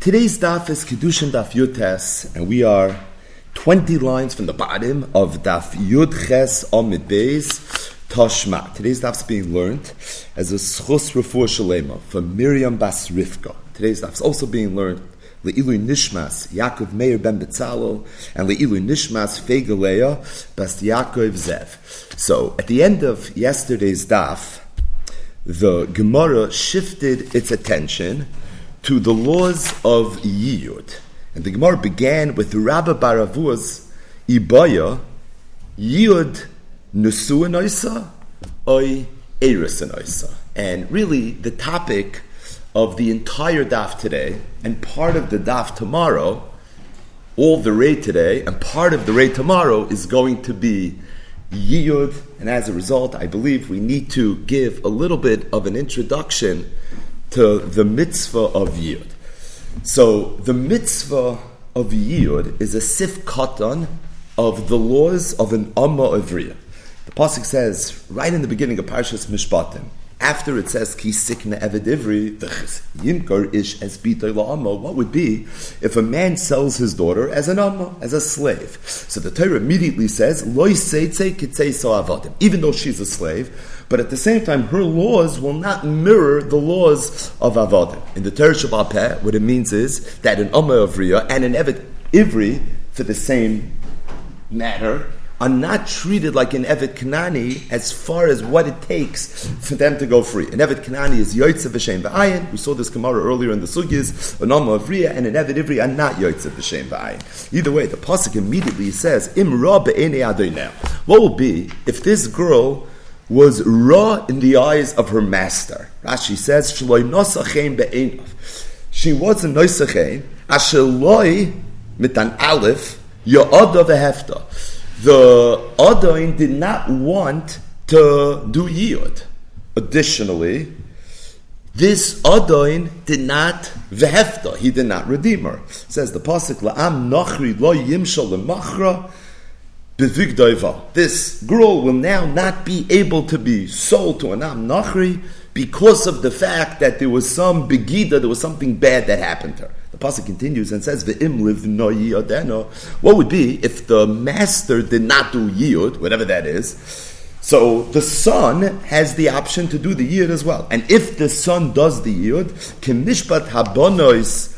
Today's daf is Kiddushin Daf Yutes, and we are 20 lines from the bottom of Daf Yud Ches Amid Beis Toshma. Today's daf is being learned as a Schus Refuah Shalema from Miriam Bas Rivka. Today's daf is also being learned Le'ilu Nishmas Yaakov Meir Ben Betzalel and Le'ilu Nishmas Fegaleya Bas Yaakov Zev. So, at the end of yesterday's daf, the Gemara shifted its attention to the laws of Yiyud. And the Gemara began with Rabba bar Avuha's Ibaya, Yiyud Nusuanoisa, Oi Erisanoisa. And really, the topic of the entire daf today, and part of the daf tomorrow, all the ray today, and part of the ray tomorrow is going to be Yiyud, and as a result, I believe we need to give a little bit of an introduction to the mitzvah of Yiyud. So the mitzvah of Yiyud is a sif katan of the laws of an Amma Avriya. The pasuk says right in the beginning of Parshas Mishpatim, after it says ki sikna the yimkar ish es amma, what would be if a man sells his daughter as an amma, as a slave? So the Torah immediately says, loy seitze kitzei even though she's a slave, but at the same time, her laws will not mirror the laws of Avodah. In the Torah Shabbat Peh, what it means is that an amma of Riyah and an Evet Ivri, for the same matter, are not treated like an Evet Kanani as far as what it takes for them to go free. An Evet Kanani is Yoitze V'Shem V'ayin. We saw this Gemara earlier in the Sugyas. An Amma of Riyah and an Evet Ivri are not Yoitze V'Shem V'ayin. Either way, the Pasuk immediately says, Im Ra Be'enei. What will be if this girl was raw in the eyes of her master? Rashi says, Shloi Nosachem Be'enav. She was a Nosachem, Asheloi Mitan Aleph, Ya'ada V'Hefta the Adain did not want to do Yiyud. Additionally, this Adain did not vehefta, he did not redeem her. Says the Pasuk, La'am nachri lo yimshal lemachra This girl will now not be able to be sold to an Am Nachri because of the fact that there was some begida, there was something bad that happened to her. The pasuk continues and says, "Ve'im liv no yiyodeno." What would be if the master did not do yiyud, whatever that is? So the son has the option to do the yiyud as well. And if the son does the yiyud, kimishpat habonois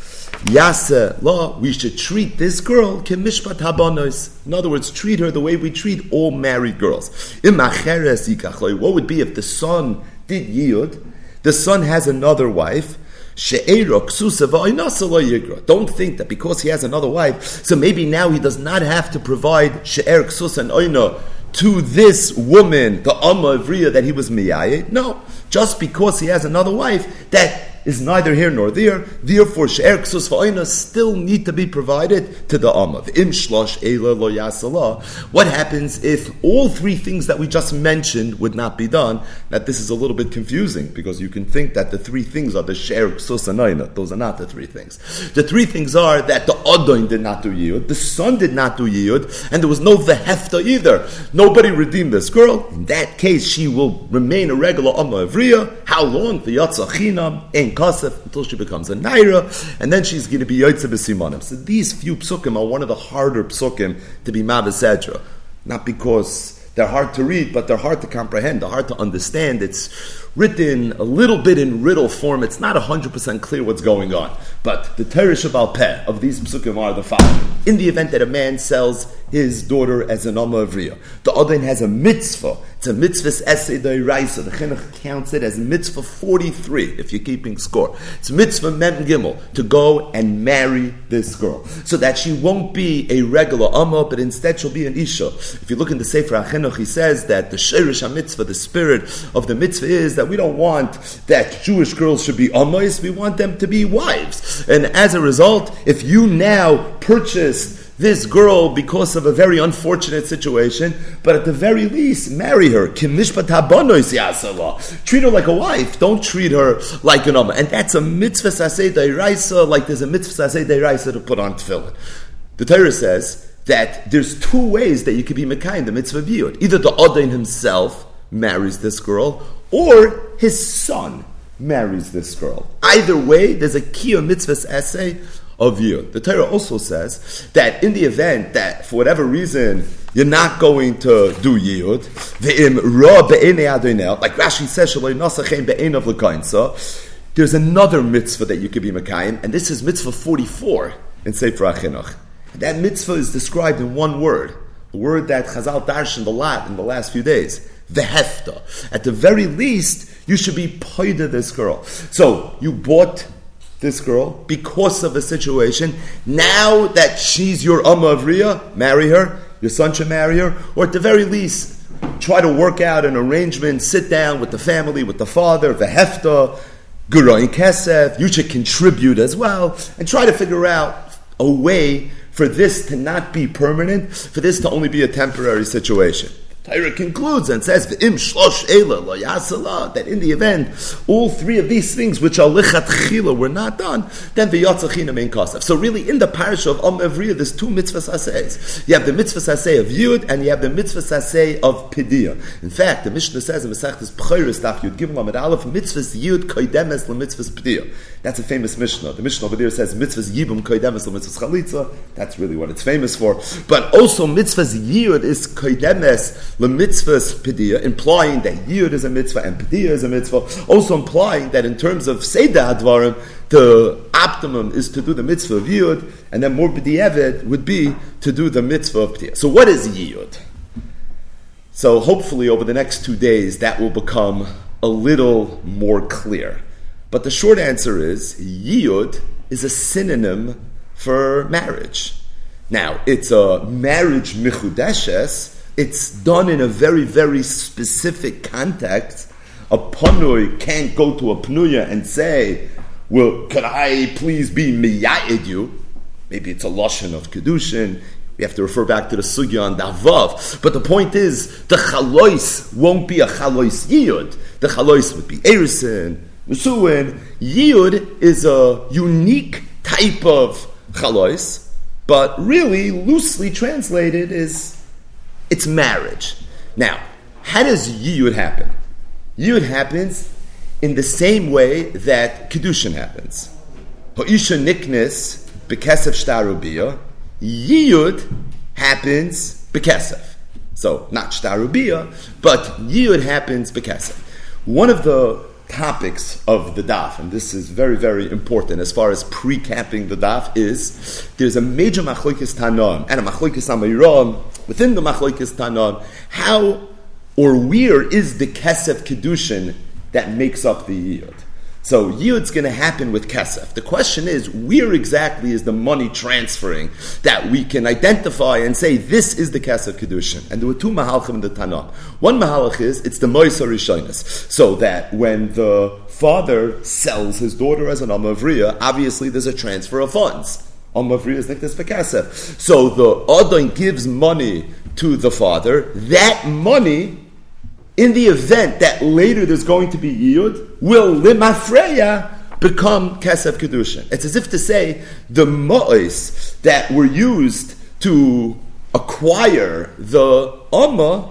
yase law, we should treat this girl habonois. In other words, treat her the way we treat all married girls. What would be if the son did yiyud? The son has another wife don't think that because he has another wife, so maybe now he does not have to provide she'er ksus and oina to this woman, the Amma of that he was miyaye. No, just because he has another wife, that is neither here nor there. Therefore, she'er ksus still need to be provided to the Amma. Im shlosh yasala. What happens if all three things that we just mentioned would not be done? That this is a little bit confusing because you can think that the three things are the she'er ksus and. Those are not the three things. The three things are that the Adoin did not do yiyud, the son did not do yiyud, and there was no vehefta either. Nobody redeemed this girl. In that case, she will remain a regular Amma How long? The Yatzachinam and Kasef until she becomes a Naira, and then she's going to be Yoitze B'Simonim. So these few psukim are one of the harder psukim to be Mavisedra. Not because they're hard to read, but they're hard to comprehend, they're hard to understand. It's written a little bit in riddle form. It's not 100% clear what's going on. But the Teresh of Peh of these psukim are the following. In the event that a man sells his daughter as an Amma Avriya, the Adin has a mitzvah. It's a mitzvah essay Raisa. The Chinuch counts it as mitzvah 43, if you're keeping score. It's mitzvah mem gimel, to go and marry this girl. So that she won't be a regular Amma, but instead she'll be an Isha. If you look in the Sefer HaChinuch, he says that the Shirish HaMitzvah, the spirit of the mitzvah is that we don't want that Jewish girls should be Ammos, we want them to be wives. And as a result, if you now purchase this girl because of a very unfortunate situation, but at the very least, marry her. Treat her like a wife. Don't treat her like an Amma. And that's a mitzvah saseh deiraisa, like there's a mitzvah saseh deiraisa to put on tefillin. The Torah says that there's two ways that you could be Mekai the mitzvah view. Either the Adain himself marries this girl, or his son marries this girl. Either way, there's a kiyum mitzvahs essay of Yud. The Torah also says that in the event that, for whatever reason, you're not going to do Yud, like Rashi says, there's another mitzvah that you could be Makayim, and this is mitzvah 44 in Sefer HaChinuch. That mitzvah is described in one word, a word that Chazal darshan a lot in the last few days, vehefta. At the very least, you should be paida this girl. So, you bought this girl because of a situation. Now that she's your Amma of Riyah, marry her. Your son should marry her. Or at the very least, try to work out an arrangement, sit down with the family, with the father, the hefta, Gurain Kesef. You should contribute as well and try to figure out a way for this to not be permanent, for this to only be a temporary situation. Torah concludes and says, "V'im shlosh lo yasala." That in the event, all three of these things, which are lichat were not done, then the v'yatzachina main kasav. So really, in the parish of Om Evriya, there's two mitzvahs assays. You have the mitzvahs assay of Yud, and you have the mitzvahs assay of Pidiyah. In fact, the Mishnah says in Masechtas B'chayris Daf Yud Gimel Amid Aleph, mitzvahs Yud koidemes lemitzvahs Pidiyah. That's a famous Mishnah. The Mishnah over there says mitzvahs Yibum koidemes lemitzvahs Chalitza. That's really what it's famous for. But also mitzvahs Yud is koidemes the mitzvah's pediyah, implying that yud is a mitzvah and pediyah is a mitzvah, also implying that in terms of seder advarim, the optimum is to do the mitzvah of yud, and then more b'di'evet would be to do the mitzvah of pediyah. So what is yud? So hopefully over the next two days that will become a little more clear. But the short answer is yiyud is a synonym for marriage. Now, it's a marriage michudeshes, it's done in a very, very specific context. A panui can't go to a pnuya and say, well, could I please be miya'id you? Maybe it's a lashon of kedushin. We have to refer back to the sugya on davav. But the point is, the chalois won't be a chalois yiyud. The chalois would be erison, musuin. Yiyud is a unique type of chalois, but really, loosely translated, is it's marriage. Now, how does yiyud happen? Yiyud happens in the same way that kedushin happens. Ha'isha niknis bekesef shtarubiyah. Yiyud happens bekesef. So, not shtarubiyah, but yiyud happens bekesef. One of the topics of the daf, and this is very, very important as far as pre-capping the daf, is there's a major machlokes tanon and a machlokes amiram within the machlokes tanon. How or where is the kesef kedushin that makes up the yiyud? So yiyud's going to happen with kesef. The question is, where exactly is the money transferring that we can identify and say this is the kesef kedushin? And there were two mahalchim in the Tanakh. One mahalach is it's the moisa rishonis, so that when the father sells his daughter as an amavriya, obviously there's a transfer of funds. So the adon gives money to the father. That money in the event that later there's going to be yiyud, will limafreya become kesef kedushin. It's as if to say the mo'is that were used to acquire the amma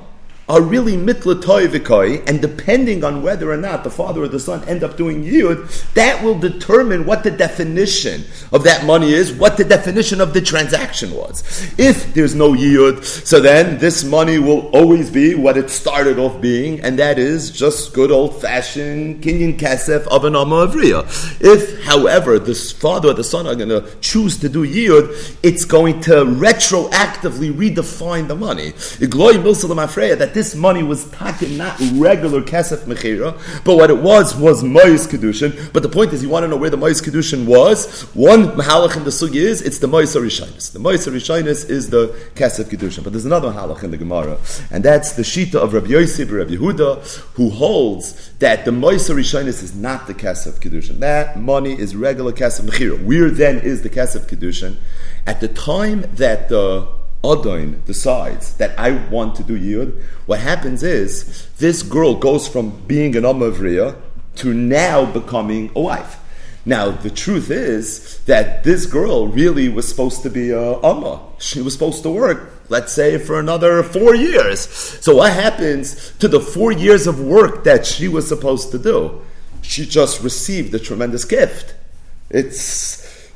are really mitla toivikoi, and depending on whether or not the father or the son end up doing yud, that will determine what the definition of that money is, what the definition of the transaction was. If there's no yud, so then this money will always be what it started off being, and that is just good old fashioned kinyan kesef of an of If, however, the father or the son are going to choose to do yud, it's going to retroactively redefine the money. That this money was taken not regular kesef mechira, but what it was was mois kedushin. But the point is, you want to know where the mois kedushin was. One mahalach in the sugi is it's the mois rishinus. The mois rishinus is the kesef kedushin. But there's another mahalach in the Gemara, and that's the shita of Rabbi Yosef, Rabbi Yehuda, who holds that the mois rishinus is not the kesef kedushin. That money is regular kesef mechira. Where then is the kesef kedushin? At the time that the Adon decides that I want to do Yud, what happens is this girl goes from being an Amavriya to now becoming a wife. Now, the truth is that this girl really was supposed to be a Amma. She was supposed to work, let's say, for another four years. So, what happens to the four years of work that she was supposed to do? she just received a tremendous gift. It's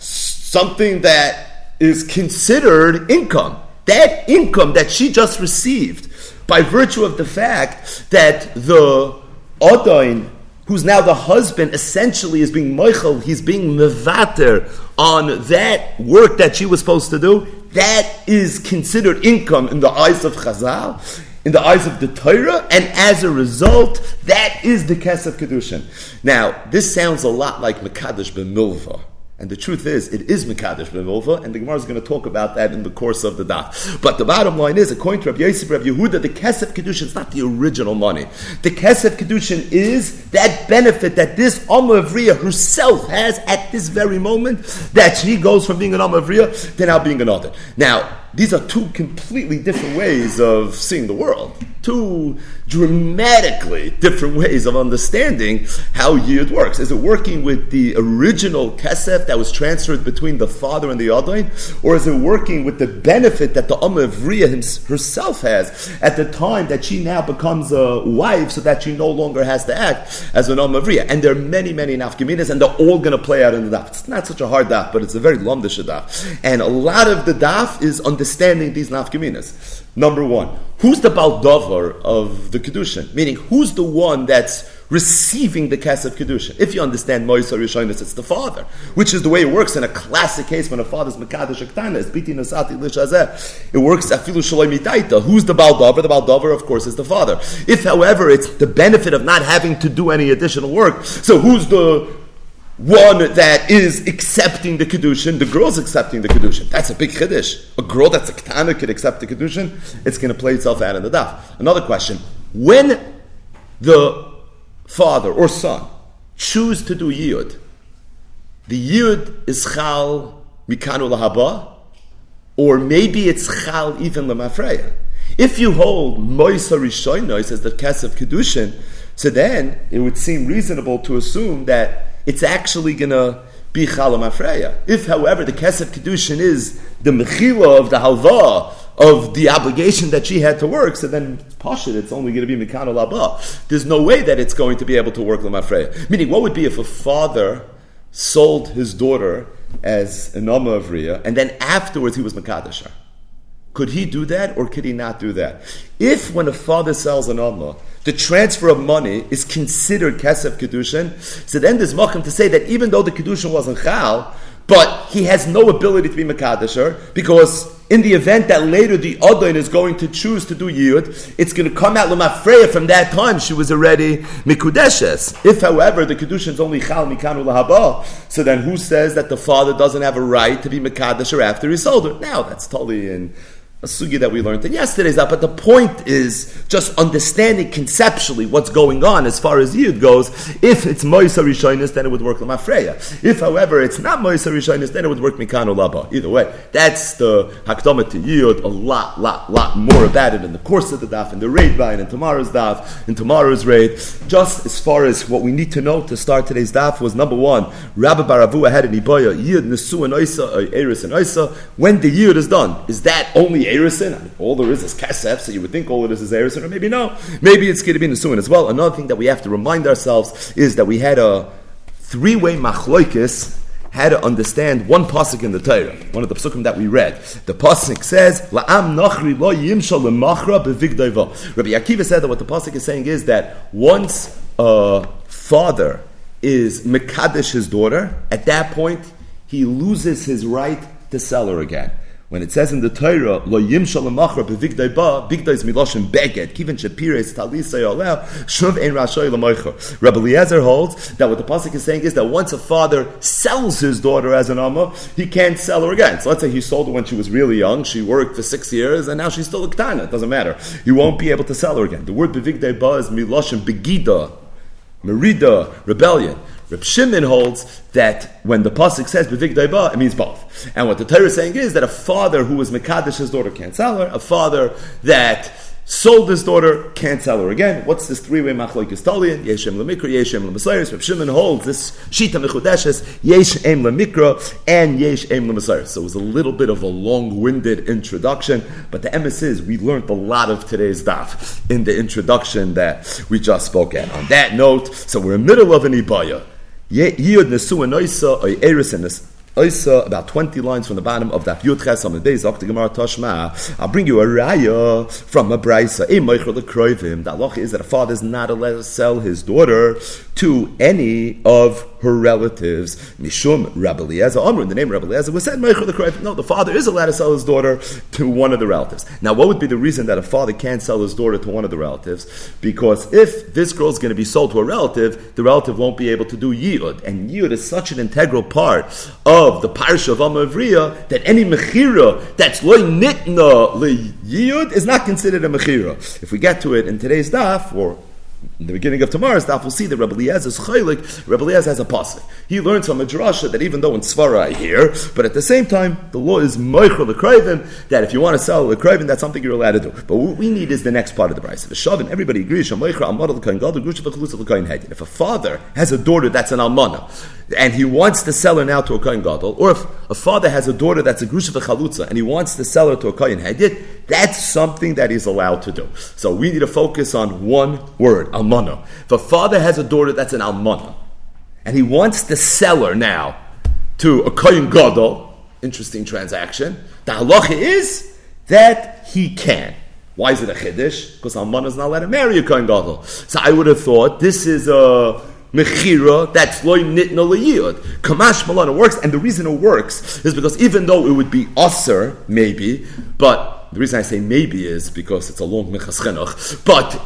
something that is considered income. That income that she just received by virtue of the fact that the Adain, who's now the husband, essentially is being Michael, he's being Mevater on that work that she was supposed to do, that is considered income in the eyes of Chazal, in the eyes of the Torah, and as a result, that is the Kesef Kedushin. Now, this sounds a lot like Mekadosh ben Milva. And the truth is, it is Mekadosh B'milva, and the Gemara is going to talk about that in the course of the daf. But the bottom line is, according to Rabbi Yosef, Rabbi Yehuda, the Kesef Kedushin is not the original money. The Kesef Kedushin is that benefit that this Amma Avriya herself has at this very moment, that she goes from being an Amma Avriya to now being an another. Now, these are two completely different ways of seeing the world. Two dramatically different ways of understanding how Yid works. Is it working with the original Kesef that was transferred between the father and the Adain? Or is it working with the benefit that the Amma Vriya herself has at the time that she now becomes a wife so that she no longer has to act as an Amma Vriya? And there are many, many nafkaminas and they're all going to play out in the daf. It's not such a hard daf, but it's a very lumdish daf. And a lot of the daf is understanding these nafkaminas. Number one, who's the baldover of the kedushin? Meaning, who's the one that's receiving the kesef kedushin? If you understand Moisar Yishonis, it's the father, which is the way it works in a classic case when a father's mekadosh aktana is biti nasati lishazeh. It works afilu shalom mitaita. Who's the baldover? The baldover, of course, is the father. If, however, it's the benefit of not having to do any additional work, so who's the one that is accepting the kedushin, the girl's accepting the kedushin. That's a big chiddush. A girl that's a ketana could accept the kedushin. It's going to play itself out in the daf. Another question: When the father or son choose to do yud, the yud is chal mikanu lahaba, or maybe it's chal even lemafreya. If you hold moisa rishonos as the kes of kedushin, so then it would seem reasonable to assume that it's actually going to be Chalam Afreya. If, however, the Kesef Kedushin is the Mechila of the Halva, of the obligation that she had to work, so then Pashit, it's only going to be Mikano Laba. There's no way that it's going to be able to work Lamafreya. Meaning, what would be if a father sold his daughter as an Amma of and then afterwards he was Makadashar? Could he do that or could he not do that? If when a father sells an Amma, the transfer of money is considered Kesef Kedushin, so then there's Macham to say that even though the Kedushin wasn't Chal, but he has no ability to be Makadasher, because in the event that later the Adon is going to choose to do Yud, it's going to come out Lamafreya from that time she was already Mikudeshes. If, however, the Kedushin is only Chal Mikanu Lahaba, so then who says that the father doesn't have a right to be Makadasher after he sold her? Now, that's totally in a sugi that we learned in yesterday's that, but the point is just understanding conceptually what's going on as far as Yud goes. If it's Moisa Rishonis, then it would work Lamafreya. If, however, it's not Moisa Rishonis, then it would work Mikano Laba. Either way, that's the Hakdama to Yud, a lot, lot, lot more about it in the course of the daf, in the raid by, in tomorrow's daf, in tomorrow's raid. Just as far as what we need to know to start today's daf was number one, Rabbi Baravu had an Iboya, Yud, Nesu, and Oisa, uh, Eris, and Oisa. When the Yud is done, is that only Erison. I mean, all there is is Kesef, so you would think all it is is Erison, or maybe no. Maybe it's be Nesuin as well. Another thing that we have to remind ourselves is that we had a three way machloikis how to understand one pasuk in the Torah, one of the pasukim that we read. The pasuk says, "La'am nachri lo yimshal lemachra bevigdayva." Rabbi Akiva said that what the pasuk is saying is that once a father is mekadesh his daughter, at that point he loses his right to sell her again. When it says in the Torah, "Lo yim shalom machra bevigdai ba," bigdai is miloshin beged, kiven shapires talisa yoleh, shuv ein rashoy lamoicha. Rabbi Eliezer holds that what the pasuk is saying is that once a father sells his daughter as an amma, he can't sell her again. So let's say he sold her when she was really young, she worked for six years, and now she's still a ketana. It doesn't matter. He won't be able to sell her again. The word bevigdai ba is miloshin begida, merida, rebellion. Reb Shimon holds that when the pasuk says "bevigdai it means both. And what the Torah is saying is that a father who was mekadesh his daughter can't sell her. A father that sold his daughter, can't sell her again. What's this three-way machlokes talian? Yeshem lemikra, Yeshem lemasiris. Reb Shimon holds this shita mechudeshes, Yeshem lemikra, and Yeshem lemasiris. So it was a little bit of a long-winded introduction, but the emes is we learned a lot of today's daf in the introduction that we just spoke at. On that note, so we're in the middle of an ibaya. je hier ne su neuse eresenes Oisa, about 20 lines from the bottom of that Yud Ches on the days of the Gemara Tashma. I'll bring you a raya from a brisa. A Meichel Kroivim. The halacha is that a father is not allowed to sell his daughter to any of her relatives. Mishum Rabbi Eliezer, Amr, in the name of Rabbi Eliezer, was said Meichel Kroivim. No, the father is allowed to sell his daughter to one of the relatives. Now, what would be the reason that a father can't sell his daughter to one of the relatives? Because if this girl is going to be sold to a relative, the relative won't be able to do Yiyud. And Yiyud is such an integral part of of the parsha of Amavriya that any mechira that's loy nitna liyud is not considered a mechira. If we get to it in today's daf or in the beginning of tomorrow's daf, we'll see that Rabbi Eliezer's chaylik, Rabbi Eliezer has a pasuk. He learns from a drasha that even though in Svara I hear, but at the same time, the law is moichel the that if you want to sell the that's something you're allowed to do. But what we need is the next part of the price. The shavin, everybody agrees, if a father has a daughter that's an almana, and he wants to sell her now to a kohen gadol, or if a father has a daughter that's a grusha chalutza and he wants to sell her to a kohen hedit, that's something that he's allowed to do. So we need to focus on one word, almana. If a father has a daughter that's an almana, and he wants to sell her now to a kohen gadol, interesting transaction. The halacha is that he can. Why is it a chiddush? Because almana is not allowed to marry a kohen gadol. So I would have thought this is a mechira that's loy nitna leyiyud. Kamash malana works, and the reason it works is because even though it would be usser, maybe, but the reason I say maybe is because it's a long mechas but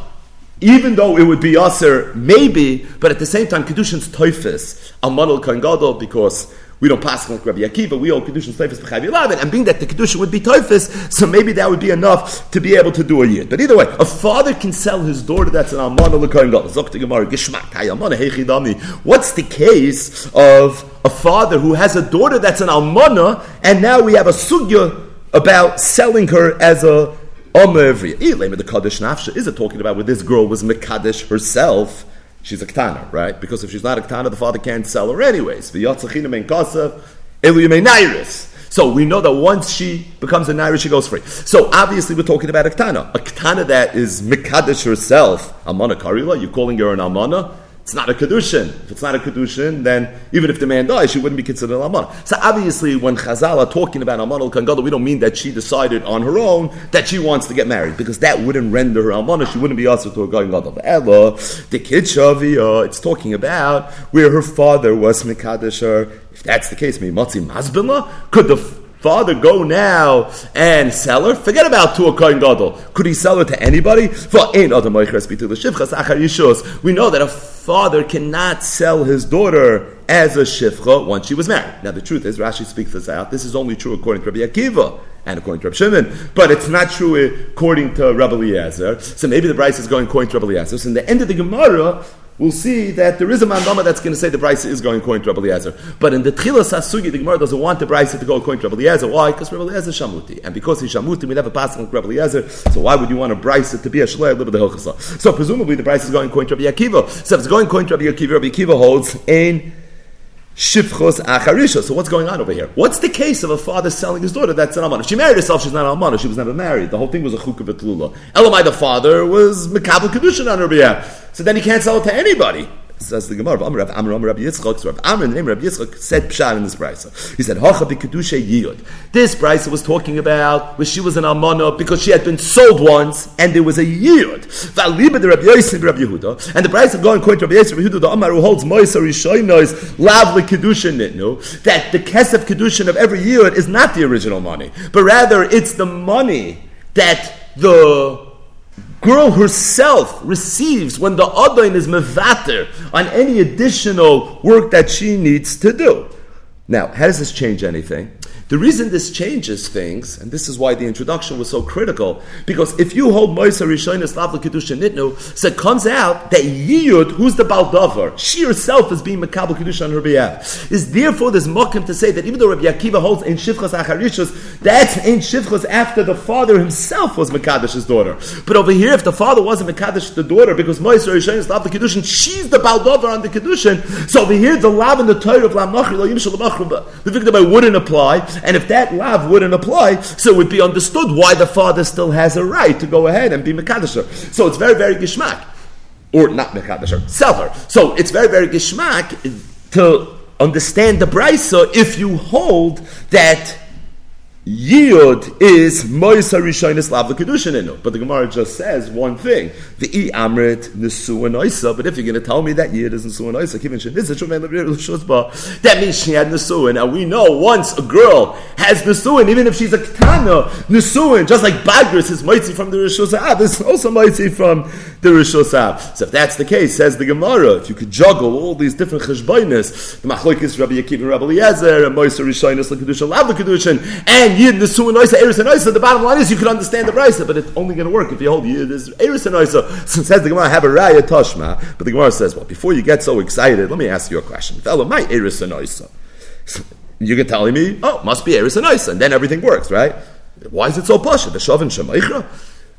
even though it would be usser, maybe, but at the same time, kedushin's toifis al manal gadol because we don't pass like Rabbi Akiva. We all kedushin toifus b'chayv yelaven, and being that the kedushin would be toifus, so maybe that would be enough to be able to do a yid. But either way, a father can sell his daughter that's an hayamana heichidami. What's the case of a father who has a daughter that's an almana, and now we have a sugya about selling her as a Is it talking about where this girl was Mekadesh herself? she's a ketana, right? Because if she's not a ketana, the father can't sell her anyways. So we know that once she becomes a naira, she goes free. So obviously we're talking about a ketana. A ketana that is mikadesh herself, amana karila, you're calling her an amana, it's not a kedushin. If it's not a kedushin, then even if the man dies, she wouldn't be considered an almana. So obviously, when Chazal are talking about almana kangada, we don't mean that she decided on her own that she wants to get married, because that wouldn't render her almana. She wouldn't be asked to a guy gadol. Ella, the kid shavia, it's talking about where her father was mikadesh her. If that's the case, me matzi mazbila could the father go now and sell her? Forget about to a kohen gadol. Could he sell her to anybody? For ain adam We know that a father cannot sell his daughter as a shifcha once she was married. Now the truth is, Rashi speaks this out. This is only true according to Rabbi Akiva and according to Rabbi Shimon, but it's not true according to Rabbi Eliezer. So maybe the Bryce is going according to Rabbi Eliezer. So in the end of the Gemara, we'll see that there is a mandama that's going to say the Bryce is going according to Rabbi Eliezer. But in the Tchila Sasugi, the Gemara doesn't want the Bryce to go according to Rabbi Eliezer. Why? Because Rabbi Eliezer is Shamuti. And because he's Shamuti, we never pass like Rabbi Eliezer. So why would you want a Bryce to be a Shlei, a little bit of So presumably the Bryce is going according to Rabbi Akiva. So if it's going according to Rabbi Akiva, Rabbi Akiva holds in Shifchos Acharisha. So what's going on over here? What's the case of a father selling his daughter? That's an almana. She married herself. She's not an almana. She was never married. The whole thing was a chukah v'tlula. Elamai, the father, was mekabel kedushin on her behalf. So then he can't sell it to anybody. Says the Gemara, Amr Rav Amr, Amr Rabbi Yitzchak, Rav Amr, the name Rabbi Yitzchak, said Pshat in this brisa. He said, Hacha b'kedusha yiyud. This brisa was talking about where she was an almana because she had been sold once and there was a yiyud. V'aliba the Rabbi Yosef Rabbi Yehuda, and the brisa going according to Rabbi Yosef Rabbi Yehuda, the Amar who holds Moisa Rishoynos, lavli kedusha nitnu, that the kesef kedushin of every yiyud is not the original money, but rather it's the money that the girl herself receives when the Adain is mevater on any additional work that she needs to do. Now, how does this change anything? The reason this changes things, and this is why the introduction was so critical, because if you hold Moisa Rishonis Lavla Kedusha Nitnu, so it comes out that Yiyud, who's the Baldover, she herself is being Makabal Kedusha on her behalf. Is therefore this mokim to say that even though Rabbi Akiva holds in Shivchas Acharishus, that's in Shivchas after the father himself was Makadash's daughter. But over here, if the father wasn't Makadash the daughter, because Moisa Rishonis Lavla Kedusha, she's the Baldover on the Kedusha, so over here the Lav and the Torah of Lam Nachri, the victim wouldn't apply, and if that lav wouldn't apply, so it would be understood why the father still has a right to go ahead and be Mekadasher. So it's very, very gishmak. Or not Mekadasher, seller. So it's very, very gishmak to understand the brisa if you hold that Yud is Moisa Rishonis Lav Kedushin But the Gemara just says one thing: the i amrit nesu and. But if you're going to tell me that Yid is nesu and oisa, that means she had nesu. And we know once a girl has nesu, even if she's a ketana nesu, just like Bagris is moitzi from the Rishos Ab, is also moitzi from the Rishos. So if that's the case, says the Gemara, if you could juggle all these different cheshbainis, the Machlokes Rabbi and Rabbi Eliezer, and Moisa Rishonis Lav Kedushin, and Yid Nesu Oisa, Eris and Oisa, the bottom line is you can understand the Brisa, but it's only going to work if you hold Yid is Eris and Oisa. So says the Gemara, have a Raya Toshma, but the Gemara says, well, before you get so excited, let me ask you a question. Fellow, my Eris and Oisa. You can tell me, oh, must be Eris and Oisa, and then everything works, right? Why is it so posh? The Shavin Shemaichra?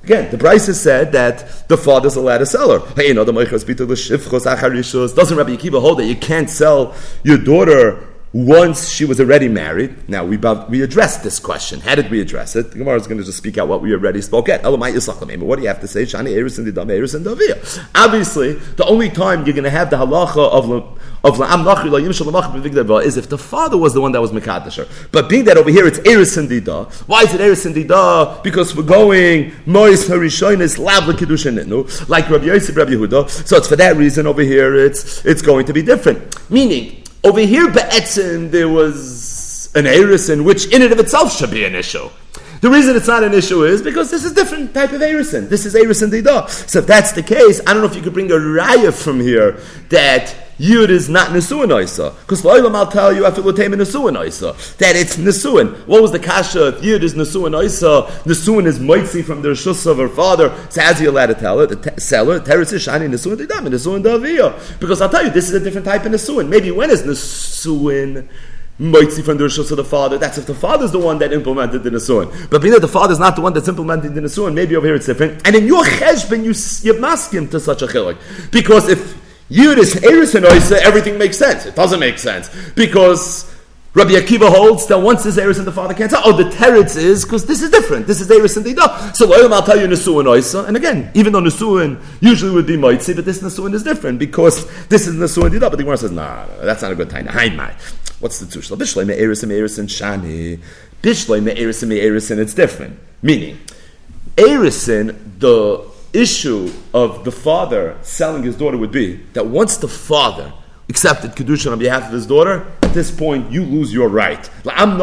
Again, the Brisa said that the father's allowed to sell her. Hey, you know, the Doesn't Rabbi Akiva hold that you can't sell your daughter once she was already married. Now we we addressed this question. How did we address it? The Gemara is going to just speak out what we already spoke at. But what do you have to say? Shani Eris and Didam Eris and Davia. Obviously, the only time you're going to have the halacha of of La'am is if the father was the one that was Mekadasher. But being that over here it's Eris and Dida. Why is it Eris and Dida? Because we're going Mois Harishonis Lav Kedushin like Rabbi Yosef Rabbi Yehuda. So it's for that reason over here it's it's going to be different. Meaning over here, Be'etzin, there was an Erison, which in and of itself should be an issue. The reason it's not an issue is because this is a different type of Erison. This is Erison Dida. So if that's the case, I don't know if you could bring a raya from here that Yud is not Nesuin Oisa. Because Loilam I'll tell you, after Lutem Nesuin Oisa, that it's Nesuin. What was the Kasha? If Yud is Nesuin Oisa, Nesuin is Moitzi from the Rishus of her father. So as you allowed to tell it, the seller, Teres Shani Nesuin Didam, Nesuin Davia. Because I'll tell you, this is a different type of Nesuin. Maybe when is Nesuin? Moitzi from the Rishus of the father. That's if the father's the one that implemented the Nesuin. But being that the father's not the one that's implementing the Nesuin, maybe over here it's different. And in your cheshbon, you, you mask him to such a chilik. Because if Yudis, Eris, and Oisa, everything makes sense. It doesn't make sense because Rabbi Akiva holds that once this Eris and the father can't tell. Oh, the teretz is because this is different. This is Eris and Dida. So Loyal, I'll tell you Nesuin Oisa. And again, even though Nesuin usually would be Moitzi, but this Nesuin is different because this is Nesuin Dida. But the Gemara says, nah, that's not a good time. What's the tushla? Bishlei me Eris and Eris and Shani. Bishlei me Eris and Eris and it's different. Meaning, Erison, the issue of the father selling his daughter would be that once the father accepted kedusha on behalf of his daughter, at this point you lose your right. When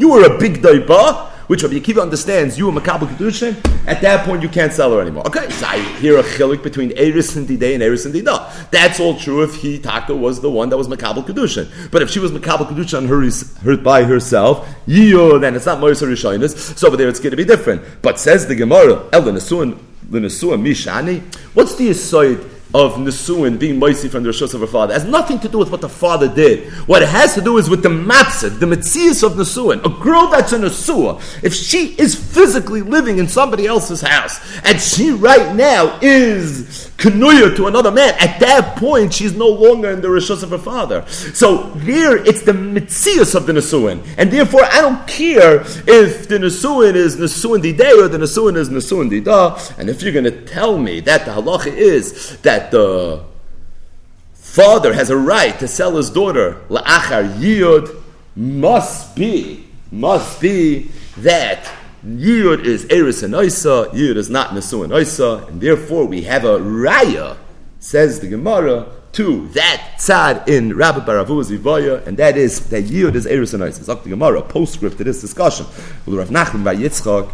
you were a big daiba, which Rabbi Akiva understands, you a Makabal Kedushin, at that point you can't sell her anymore. Okay, so I hear a chilik between Eris and Didei and Eris and Dida. That's all true if he, Taka, was the one that was Makabal Kedushin. But if she was Makabal Kedushin her, her, by herself, Yiyo, then it's not Moris Rishonis, so over there it's going to be different. But says the Gemara, El L'Nesuan Mishani, what's the aside of Nesuin being Moisi from the Rishos of her father. It has nothing to do with what the father did. What it has to do is with the Mapsid, the Metzias of Nesuin. A girl that's a Nesua, if she is physically living in somebody else's house, and she right now is Kanuya to another man, at that point she's no longer in the Rishos of her father. So here it's the Metzias of the Nesuin. And therefore I don't care if the Nesuin is Nesuin Didei or the Nesuin is Nesuin Dida. And if you're going to tell me that the halacha is that that the father has a right to sell his daughter la'achar yiyud must be must be that yiyud is eris and oisa, yiyud is not nesu and oisa, and therefore we have a raya, says the Gemara, to that tzad in Rabbi Baravu's Ivaya, and that is that yiyud is eris and oisa. It's the Gemara, postscript to this discussion. Rav Nachman by Yitzchak,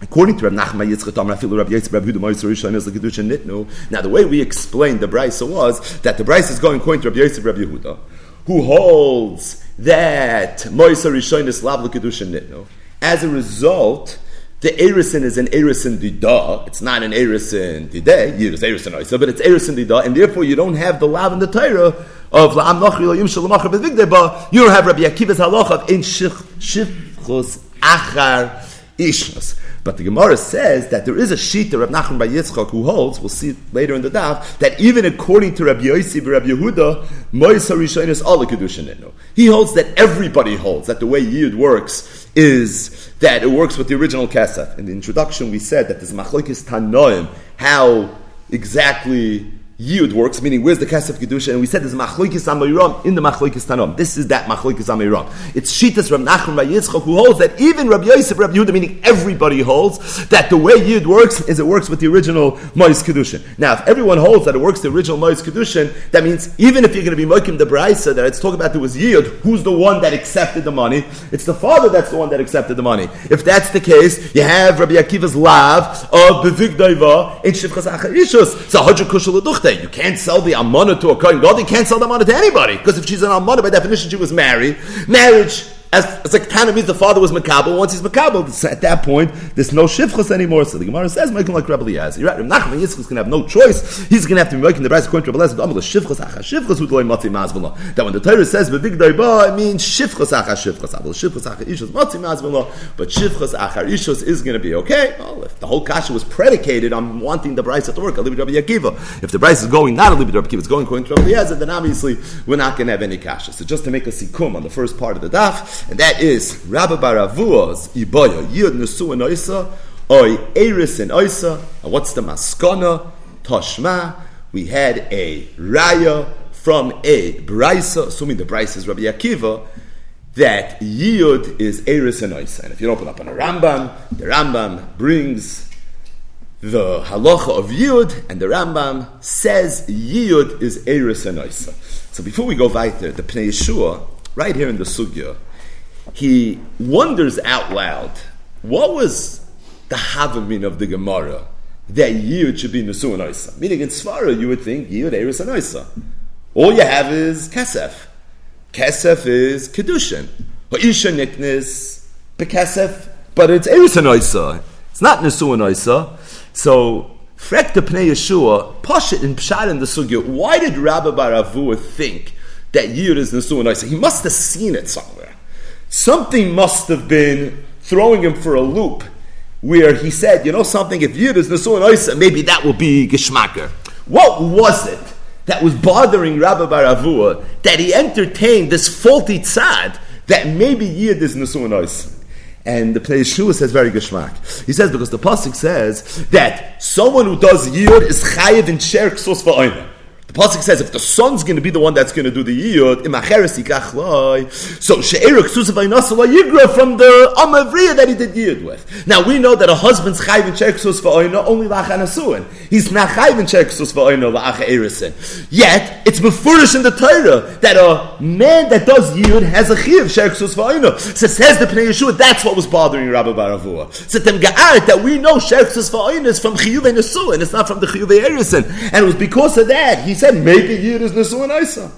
According to Rav Nachman Yitzchak Tam Rafilu Rav Yitzchak Rav Huda Moisar Rishon is Kedusha Nitnu. Now the way we explained the Brisa was that the Brisa is going according to Rav Yitzchak Rav Yehuda, who holds that Moisa Rishonis Lav Kedushin Nitno. As a result, the Erison is an Erison Dida. It's not an Erison Dida. It's Erison Oisa, but it's Erison Dida, and therefore you don't have the Lav in the Torah of La'am Nochri Lo Yim Shalamachar B'Vigdeba. You don't have Rabbi Akiva's halacha of In Shifchos Achar Ishnas. But the Gemara says that there is a sheet of Rab Nachman by Yitzchak who holds, we'll see later in the daf, that even according to Rabbi Yossi Rabbi Yehuda, Mois HaRishon is all Kedushin He holds that everybody holds that the way Yid works is that it works with the original Kesef. In the introduction, we said that this Machlokes Tanoim, how exactly Yud works, meaning where's the Kesef Kedusha? And we said there's Machlokes Amiram in the Machlokes Tanom. This is that Machlokes Amiram. It's Shitas Rab Nachman by Yitzchak who holds that even Rabbi Yosef, Rabbi Yehuda, meaning everybody holds that the way Yud works is it works with the original Mois Kedushin. Now, if everyone holds that it works the original Mois Kedushin, that means even if you're going to be Mokim the Braisa, that it's talking about there was Yud, who's the one that accepted the money? It's the father that's the one that accepted the money. If that's the case, you have Rabbi Akiva's lav of Bevigdaiva in Shivchas Acharishus. So Hadra Kushal you can't sell the Amana to a Kohen God. You can't sell the Amana to anybody. Because if she's an Amana, by definition, she was married. Marriage as, as Tana means the father was Makabal. Once he's Makabal, at that point, there's no Shivchus anymore. So the Gemara says, making like Rebbe Eliezer. You're right. Nachman Yitzchak is going to have no choice. He's going to have to be making the price according to Rebbe Eliezer. Amal Shivchus Acha Shivchus Matzi Mazbala. That when the Torah says Bevigdoi Ba, it means Shivchus Acha Shivchus. Shivchus Acha Ishus Matzi. But Shivchus Acha Ishus is going to be okay. Well, if the whole kasha was predicated on wanting the price to work, I'll leave it Rabbi Akiva. If the price is going not a Rabbi Akiva, it's going to Rebbe Eliezer, then obviously we're not going to have any kasha. So just to make a sikum on the first part of the daf, and that is Rabbi bar Avuha's Iboya, Yud Nesu and Oisa, Oi Eris and Oisa, and what's the Maskana? Toshma, we had a Raya from a Braisa, assuming the Braisa is Rabbi Akiva, that Yud is Eris and Oisa. And if you open up on a Rambam, the Rambam brings the halacha of Yud, and the Rambam says Yud is Eris and Oisa. So before we go weiter, the Pnei Yeshua, right here in the Sugya, he wonders out loud, what was the Havamin of the Gemara that Yud should be Nesu and Oisa? Meaning in Svara, you would think Yud, Eris, and Oisa. All you have is Kesef. Kesef is Kedushin. Ha'isha Niknis, Bekesef, but it's Eris and Oisa. It's not Nesu and Oisa. So, Frek the Pnei Yeshua, Pashit and Pshat in the Sugya, why did Rabbi bar Avuha think that Yud is Nesu and Oisa? He must have seen it somewhere something must have been throwing him for a loop where he said, you know something, if Yid is Nesu and Oisa, maybe that will be Geshmaker. What was it that was bothering Rabbi bar Avuha that he entertained this faulty tzad that maybe Yid is Nesu and Oisa? And the place Shua says very geschmack. He says because the pasuk says that someone who does yid is chayiv in sher ksos va'oina. The pasuk says if the son's going to be the one that's going to do the yiyud, so she'erik yigra from the amavriya that he did yiyud with. Now we know that a husband's chayv in cherksus va'oina only la'achanasuin. He's not chayv in cherksus va'oina la'acha Yet it's mefurish in the Torah that a man that does yiyud has a chiv cherksus va'oina. So says the Pnei Yeshua, that's what was bothering Rabbi bar Avuha. So them ga'aret that we know cherksus va'oina is from chiyuv and it's not from the chiyuv erison. And it was because of that he said maybe Yud is Nesu and Isa.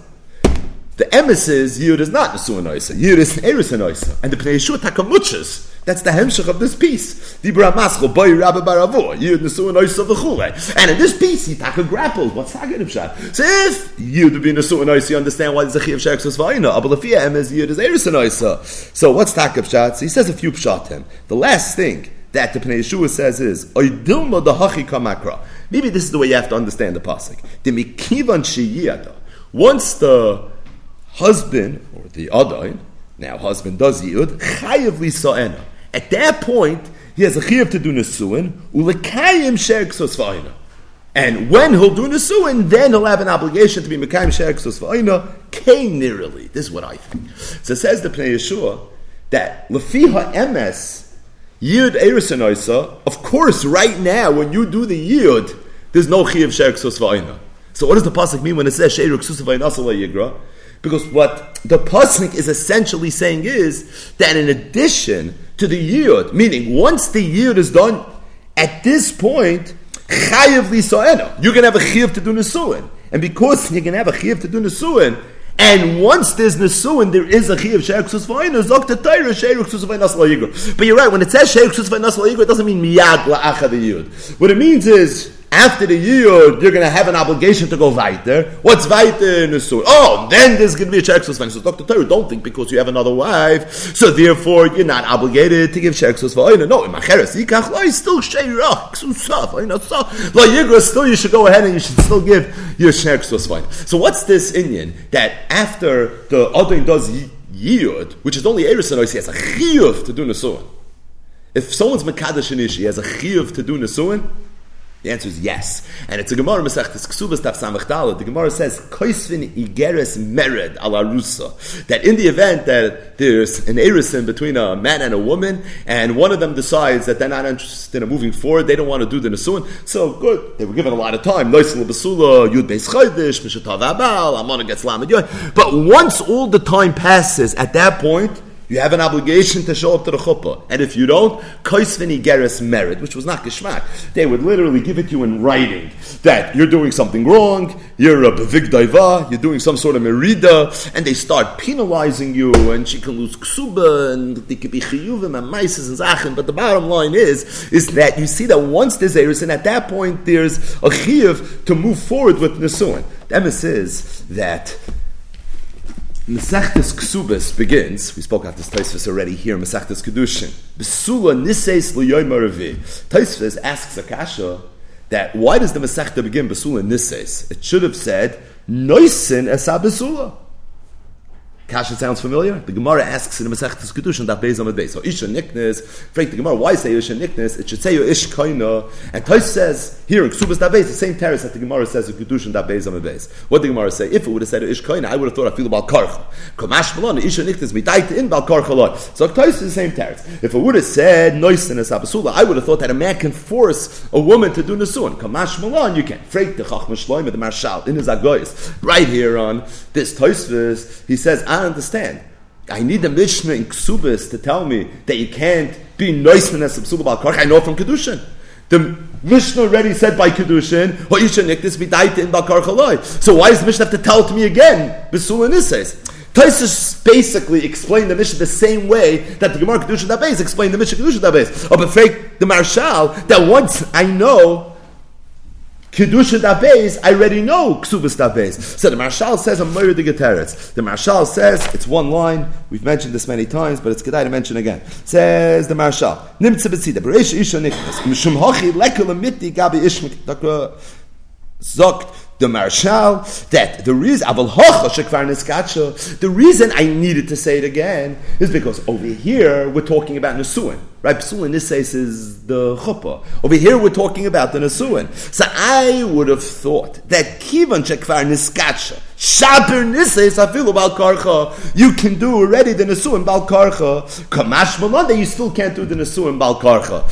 The emes is Yud is not Nesu and Isa. Yud is Eris and Isa. And the Pnei Yeshua Takamuchas. That's the hemshach of this piece. Dibra Maschel, Boy Rabbi Baravu, Yud Nesu and Isa v'chule. And in this piece, he taka grappled. What's Hagen Pshat? So if Yud be Nesu and Isa, you understand why there's a Chiv Sheksus Vayina. Abalafia emes Yud is Eris and Isa. So what's taka Pshat? So he says a few Pshatim. The last thing that the Pnei Yeshua says is, Oidilma the Hachi Kamakra. Maybe this is the way you have to understand the pasuk. The mikivan sheyiyada. Once the husband or the adain, now husband does yiyud, chayav lisa'ena. At that point, he has a chayav to do nesuin, ulekayim she'eksos v'ayna. And when he'll do nesuin, then he'll have an obligation to be mekayim she'eksos v'ayna, came nearly. This is what I think. So it says the Pnei Yeshua that lefiha emes Yud Erison of course, right now, when you do the Yud, there's no Chiyav Sherik Va'ina. So what does the Pasuk mean when it says Sherik Sus Yigra? Because what the Pasuk is essentially saying is that in addition to the Yud, meaning once the Yud is done, at this point, Chayav Lisa'ena, you're going to have a Chiyav to do Nesuin. And because you're going to have a Chiyav to do Nesuin, And once there's Nesuin, there is a Chi of Sheikh Susvaina, Zok the Torah, Sheikh Susvaina Yigur. But you're right, when it says Sheikh Susvaina Yigur, it doesn't mean Miyad La'acha the Yud. What it means is, after the yud, you're going to have an obligation to go weiter. What's weiter in the suit? Oh, then there's going to be a check suspension. So Dr. Torah, don't think because you have another wife, so therefore you're not obligated to give check suspension. No, in macheres yikach lo, still sheirach, ksusaf, know, so lo yigra, still you should go ahead and you should still give your check suspension. So what's this Indian that after the other does yud, which is only eris and he has a chiyuv to do nesuin. If someone's mekadosh in he has a chiyuv to do nesuin. The answer is yes. And it's a Gemara Masechtes Ksubas Taf The Gemara says, Koisvin Igeres Mered al Arusa. That in the event that there's an erisin between a man and a woman, and one of them decides that they're not interested in moving forward, they don't want to do the Nasuin, so good. They were given a lot of time. Yud But once all the time passes, at that point, you have an obligation to show up to the chuppah. And if you don't, koisvini geres merit, which was not geschmack. They would literally give it to you in writing that you're doing something wrong, you're a bevigdaiva, you're doing some sort of merida, and they start penalizing you, and she can lose ksuba, and they could be chiyuvim and maises and zachin. But the bottom line is, is that you see that once there's eris, and at that point there's a chiyuv to move forward with nesuin. The emes is that Mesechtes Ksubas begins. We spoke about this Taisvis already here. Mesechtes Kedushin. Besula Niseis L'Yoyim Aravi. Taisvis asks Akasha that why does the Mesechta begin Besula Niseis? It should have said Noisin Esa Besula. Kasha sounds familiar. The Gemara asks in the Masechtas Kedushin that Beis Amad Beis. So Isha Niknes, freak the Gemara, why say Isha Niknes? It should say Ish Koina. And Tosh says here in Ksubas that Beis, the same terrace that the Gemara says in Kedushin that Beis Amad Beis. What did the Gemara say? If it would have said Ish Koina, I would have thought I feel about Karcha. Kamash Malon, Isha Niknes, Midaita in Bal Karcha Loi. So Tosh is the same terrace. If it would have said Noisin as Abasula, I would have thought that a man can force a woman to do Nisuan. Kamash Malon, you can. Freak the Chachma Shloim, the Maharsha, in his Agoyis. Right here on this Tosh, he says, I understand. I need a Mishnah in Ksubis to tell me that you can't be noisman as Subsuba Bal I know from Kedushin. The Mishnah already said by Kedushin, So why does the Mishnah have to tell to me again? Besul Nises. Taisus basically explained the Mishnah the same way that the Gemara Kedushin Dabez explained the Mishnah Kedushin Dabez. But fake the Maharsha, that once I know Kedusha Dabez, I already know Ksubas Dabez. So the Maharsha says a Moira de Geteretz. The Maharsha says, it's one line, we've mentioned this many times, but it's good to mention again. Says the Maharsha, Nimtze Betzida, Beresh Isha Niknas, Mishum Hochi Lekul Amiti Gabi Ishmik, Zokt, the Maharsha that the reason the reason I needed to say it again is because over here we're talking about Nesuin. Right? Psul in this case is the chuppah. Over here we're talking about the Nesuin. So I would have thought that Kivan Shekvar Niskacha Shaper Nises Afilu Bal Karcha you can do already the Nesuin Bal Karcha Kamash Malon that you still can't do the Nesuin Bal Karcha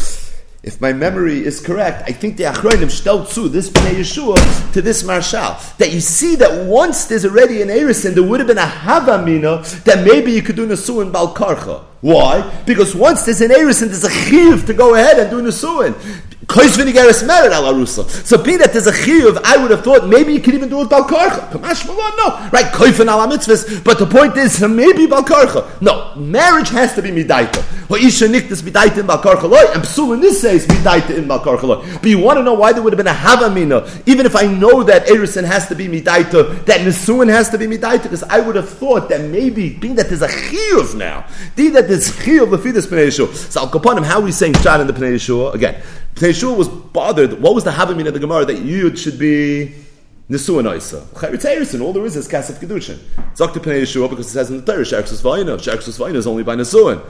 if my memory is correct, I think the Achronim stellt zu this Pnei Yeshua to this Maharsha. That you see that once there's already an Erison, there would have been a Havamina that maybe you could do Nasuin Balkarcha. Why? Because once there's an Erison, there's a Chiv to go ahead and do Nasuin. So being that there's a chiyuv, I would have thought maybe you could even do it balkarcha. Kamash no. Right, koifin ala mitzvahs. But the point is, maybe balkarcha. No, marriage has to be midaita. Or isha niktas midaita in balkarcha and psul this says midaita in balkarcha. But you want to know why there would have been a havamina, even if I know that erison has to be midaita, that nesuin has to be midaita, because I would have thought that maybe, being that there's a chiyuv now, being that there's chiyuv lefidus pnei yeshua. So I'll upon him, how are we saying shad in the pnei yeshua? Again, Yeshua was bothered. What was the Havamina of the Gemara that Yud should be Nisu and Isa? Chayrit all there is is Kasef Kedushin. Zok to Pnei Yeshua because it says in the Torah, Sharksus Vayina. Sharksus Vayina is only by Nisuin.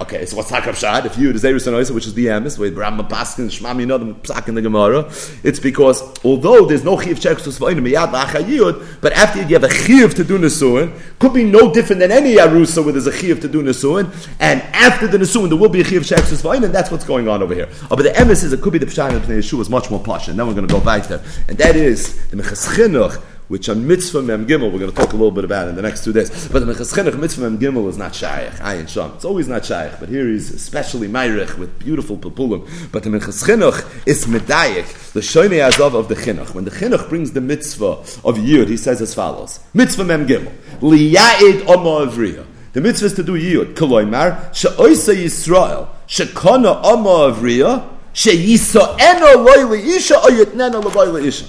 Okay, so what's Hakab Shad? If you the Zerus and which is the Emes, with Rambam Paskin, Shmami Nodam Psak in the Gemara, it's because although there's no Chiv Cherkus Vayim Miyad Lachayud, but after you have a Chiv to do Nesuin, could be no different than any Arusa where there's a Chiv to do Nesuin, and after the Nesuin there will be a Chiv Cherkus Vayim, and that's what's going on over here. Oh, but the Emes is it could be the Pshat and the Yeshua is much more posh, and then we're going to go back there, and that is the Minchas Chinuch which on mitzvah mem gimel we're going to talk a little bit about in the next two days. But the Minchas Chinuch mitzvah mem gimel is not shaykh, ayin sham. It's always not shaykh, but here he's especially meirich with beautiful papulim. But the Minchas Chinuch is medayik, the shoynei azov of the Chinuch. When the Chinuch brings the mitzvah of Yud, he says as follows: Mitzvah mem gimel liyaid avriya. The mitzvah is to do Yud. Koloimar she'oisa Yisrael shekana omo avriya she'yiso'ena loy isha or yitnena loy isha.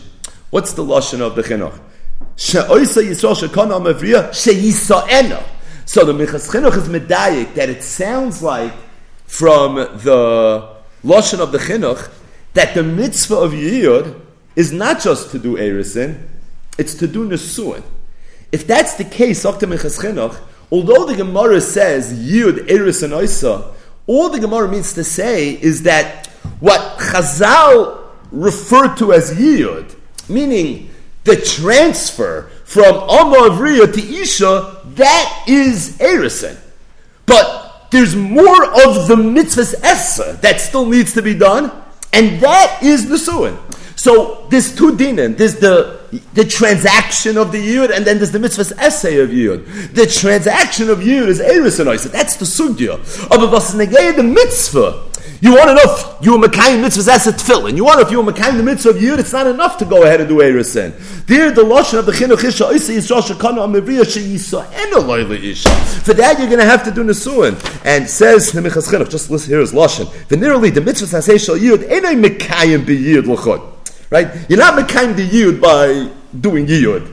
What's the lashon of the chinuch? She'oisa Yisrael shekana. So the Minchas Chinuch is medayik that it sounds like from the lashon of the chinuch that the mitzvah of Yiyud is not just to do Erisin, it's to do Nesuin. If that's the case, Dr. Minchas Chinuch, although the Gemara says Yiyud Erisin Oisa, all the Gemara means to say is that what Chazal referred to as Yiyud meaning the transfer from Amavriya to Isha, that is Erison. But there's more of the mitzvah's Essa that still needs to be done, and that is the. So there's two dinim. There's the the transaction of the yud, and then there's the mitzvah's essay of yud. The transaction of yud is eris That's the sugya. Negay the mitzvah you want to know if you were Makayim mitzvahs as a tefillin. You want to know if you were Makayim the mitzvah of Yud, it's not enough to go ahead and do Eresin. There, the Lashon of the Chinuch Isha, Isa Yisrael Shekana Amivriya Sheyisa Ena Isha. For that, you're going to have to do Nesuin. And says Nemichas Chinuch, just listen here is Lashon. Venerally, the mitzvahs as Shal Yud, Enei Makayim Be Yud. Right? You're not Makayim the Yud by doing Yud.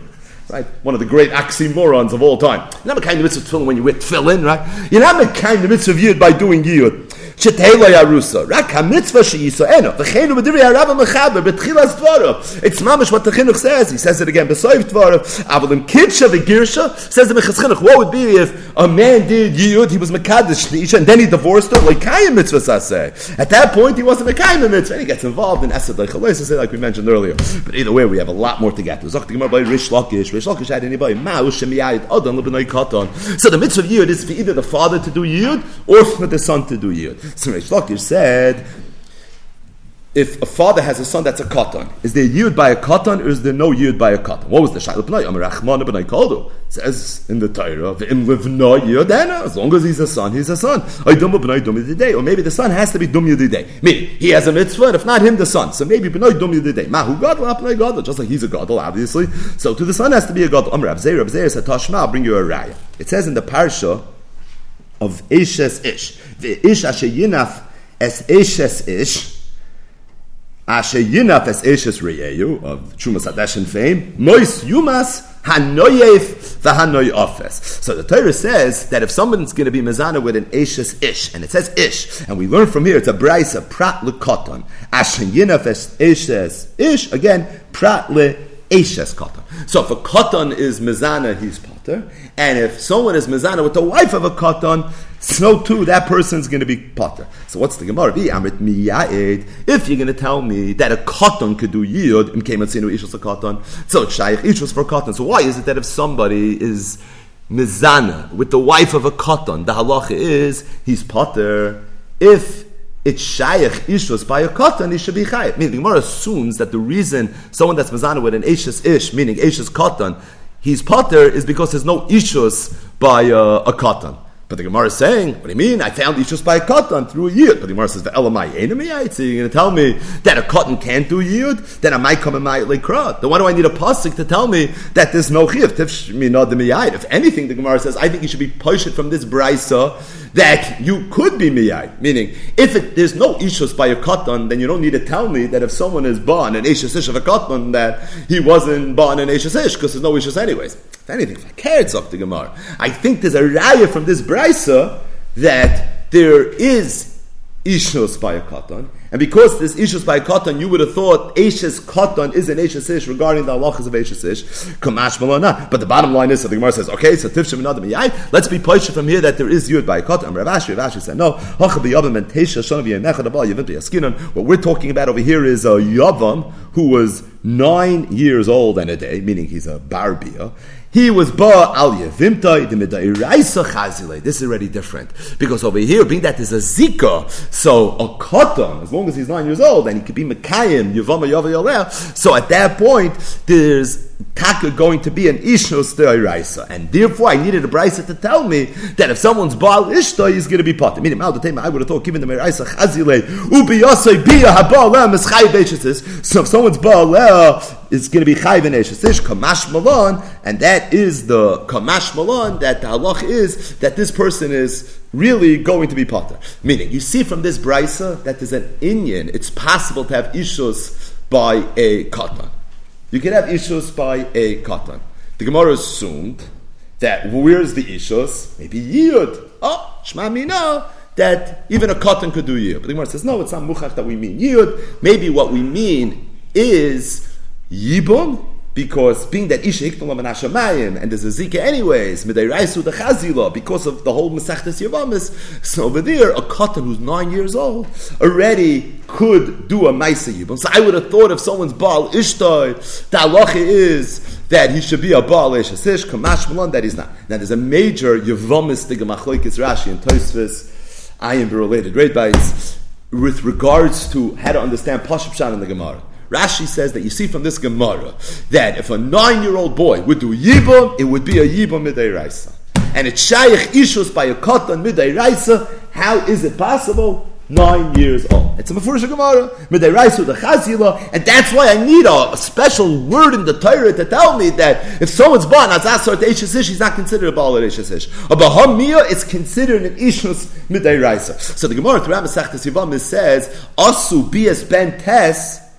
Right? One of the great oxymorons of all time. You're not Makayim the mitzvah of tefillin when you wear tefillin, right? You're not Makayim the mitzvah of Yud by doing Yud. Shetela Yarusa. Rak HaMitzvah Sheyisoeno. V'cheinu b'diri HaRabba Mechaber. B'tchilas Dvorov. It's mamish what the Chinuch says. He says it again. B'soiv Dvorov. Avolim Kidsha v'girsha. Says the Minchas Chinuch. What would be if a man did Yud, he was Mekadosh Shneisha, and then he divorced her? Like Kayim Mitzvah Saseh. At that point, he wasn't a Mekayim Mitzvah. And he gets involved in Esed say like we mentioned earlier. But either way, we have a lot more to get to. Zok Gemara by Reish Lakish. Reish Lakish had anybody. Ma'ush Shemiyayit Adon So the mitzvah of Yud is for either the father to do Yud or for the son to do Yud. So Reish Lakish said, if a father has a son that's a katan, is there yud by a katan or is there no yud by a katan? What was the shaila b'nai? Amar b'nai kaldo says in the Torah, "V'im livna yodena." As long as he's a son, he's a son. Ay dum b'nai dum day, or maybe the son has to be dum day. Meaning he has a mitzvah, and if not him, the son. So maybe b'nai dum day. Mahu gadol apnai gadol, just like he's a gadol, obviously. So to the son has to be a gadol. Amar Rav Zeir, Rav Zeir said, "Tashma, I'll bring you a raya." It says in the parsha of Ishes Ish. The Ish Asher Yinaf es Ishes Ish. Asher Yinaf es Ishes Reyeyu of Chumas Hadeshin fame. Mois Yumas Hanoyef v'hanoy ofes. So the Torah says that if someone's going to be mezana with an Ishes Ish, and it says Ish, and we learn from here it's a brisa prat lekoton. Asher Yinaf es Ishes Ish again prat le Eshes Katan. So if a Katan is Mizana, he's And if someone is Mizana with the wife of a Katan, so too, that person's going to be Potter. So what's the Gemara? If you're going to tell me that a Katan could do Yid, in Kematzinu Ishus a Katan, so Shaykh Ishus for Katan. So why is it that if somebody is Mizana with the wife of a Katan, the halacha is he's Potter if it's shaykh ishus by a katan, he should be chayiv. Meaning, the Gemara assumes that the reason someone that's mazana with an ishus ish, meaning ishus katan, he's potter, is because there's no ishus by uh, a, a katan. But the Gemara is saying, what do you mean? I found Ishus by a cotton through a yid. But the Gemara says, the Elamai enemy. So you're going to tell me that a cotton can't do yid? Then I might come in my lekra. Then why do I need a pasuk to tell me that there's no chiv? If anything, the Gemara says, I think you should be pushed from this brisa that you could be miyai. Meaning, if it, there's no ishus by a cotton, then you don't need to tell me that if someone is born an ishus ish of a cotton, that he wasn't born an ishus ish, because there's no ishus anyways. If anything, if I cared, the Gemara, I think there's a raya from this brisa that there is ishus by a katan, and because this ishus by a katan, you would have thought Ashes katan is an Ashes ish regarding the halachas of Ashes ish. Kamash malana. But the bottom line is that the Gemara says, okay, so tifshim another miyai. Let's be posher from here that there is yud by a katan. Rav Ashi, Rav Ashi said, no. What we're talking about over here is a yavam who was nine years old and a day, meaning he's a barbia, he was ba al yevimta the medairaisa chazile. This is already different because over here, being that is a zika, so a katan, as long as he's nine years old, and he could be mekayim yavama yava So at that point, there's taka going to be an ishus deiraisa, and therefore I needed a brisa to tell me that if someone's baal ishta is going to be potter. Meaning, I would have thought given the meraisa chazile ubi yosei bia habal is chay So if someone's baal is going to be chay v'neshes kamash malon, and that is the kamash malon that the halach is that this person is really going to be potter. Meaning, you see from this brisa that there's an inyan. It's possible to have ishus by a katan. You can have ishus by a katan. The Gemara assumed that where's the ishus? Maybe yud. Oh, shma mina that even a katan could do yud. But the Gemara says no, it's not muchach that we mean yud. Maybe what we mean is yibum because being that Isha Hiktalam and Hashemayim, and there's a Zika anyways, Raisu the Chazila, because of the whole Masechtes Yavamis, so over there, a cotton who's nine years old already could do a Maisa Yibam. So I would have thought if someone's Baal Ishtai, the halacha is that he should be a Baal Ishasish, Kamash Malon, that he's not. Now there's a major Yavamis Tigamachoikis Rashi and Tosfos, I am related, right, with regards to how to understand Pashab Shan in the Gemara. Rashi says that you see from this Gemara that if a nine-year-old boy would do Yibam, it would be a Yibam Midei Raisa. And it's Shaykh Ishus by a Katan Midei Raisa. How is it possible? Nine years old. It's a Mefurish Gemara. Midei Raisa the Chazila. And that's why I need a, a, special word in the Torah to tell me that if someone's born as Asar to he's not considered a Baal at A Bahamiyah is considered an Ishus Midei Raisa. So the Gemara throughout Masechtas Yivam says, Asu Bias Ben Tes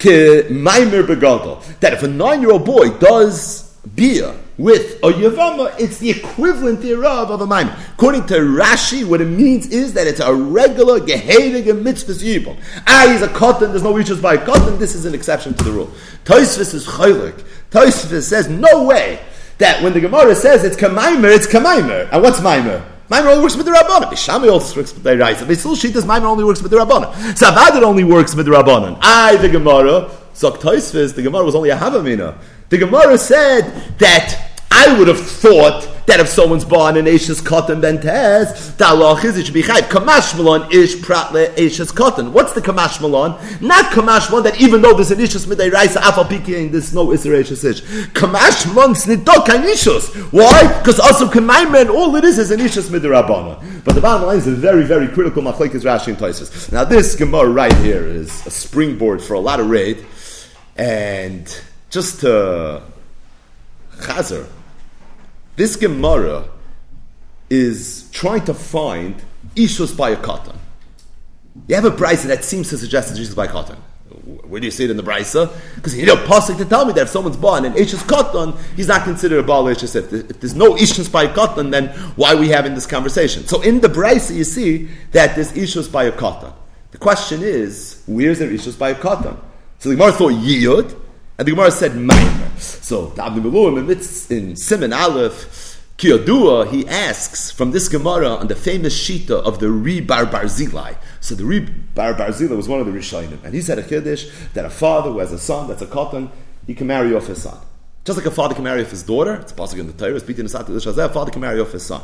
that if a nine-year-old boy does beer with a yavama, it's the equivalent thereof of a maimer. According to Rashi, what it means is that it's a regular geheilige mitzvah yibam. Ah, he's a cotton. There's no reaches by a cotton. This is an exception to the rule. Toisvis is chaylik. Toisvis says no way that when the Gemara says it's kamaimer, it's kamaimer. And what's maimer? Maimer only works with the Rabbanan. Bishami also works with the Raisa. Still, Shitas Maimer only works with the Rabbanan. Savadir only works with the Rabbanan. I, the Gemara, Zok the Gemara was only a Havamina. The Gemara said that I would have thought that if someone's born in Ashes cotton then tez, the halach is it should be chayv. Kamash malon ish pratle Ashes cotton. What's the kamash malon? Not kamash malon that even though there's an ishus midday rice afal piki there's no isra Ashes ish. Kamash malon snidok ishus. Why? Because also man all it is is an ishus midday rabbana. But the bottom line is a very very critical machlekes Rashi and Toises. Now this gemara right here is a springboard for a lot of raid, and just to chazer this Gemara is trying to find Ishus by a cotton. You have a brisa that seems to suggest it's Ishus by a cotton. Where do you see it in the brisa? Because you need a pasuk to tell me that if someone's born in Ishus cotton, he's not considered a Baal Ishus. If, there's no Ishus by a cotton, then why are we having this conversation? So in the brisa, you see that there's Ishus by a cotton. The question is, where's there Ishus by a cotton? So the Gemara thought Yiyud, and the Gemara said Maimer. So the Abdi in Simon Aleph, Kiyodua, he asks from this Gemara on the famous Shita of the Ri Bar Barzilai. So the Ri Bar Barzilai was one of the Rishonim, and he said a Kiddush that a father who has a son that's a cotton, he can marry off his son. Just like a father can marry off his daughter, it's possible in the Torah, it's beating the a father can marry off his son.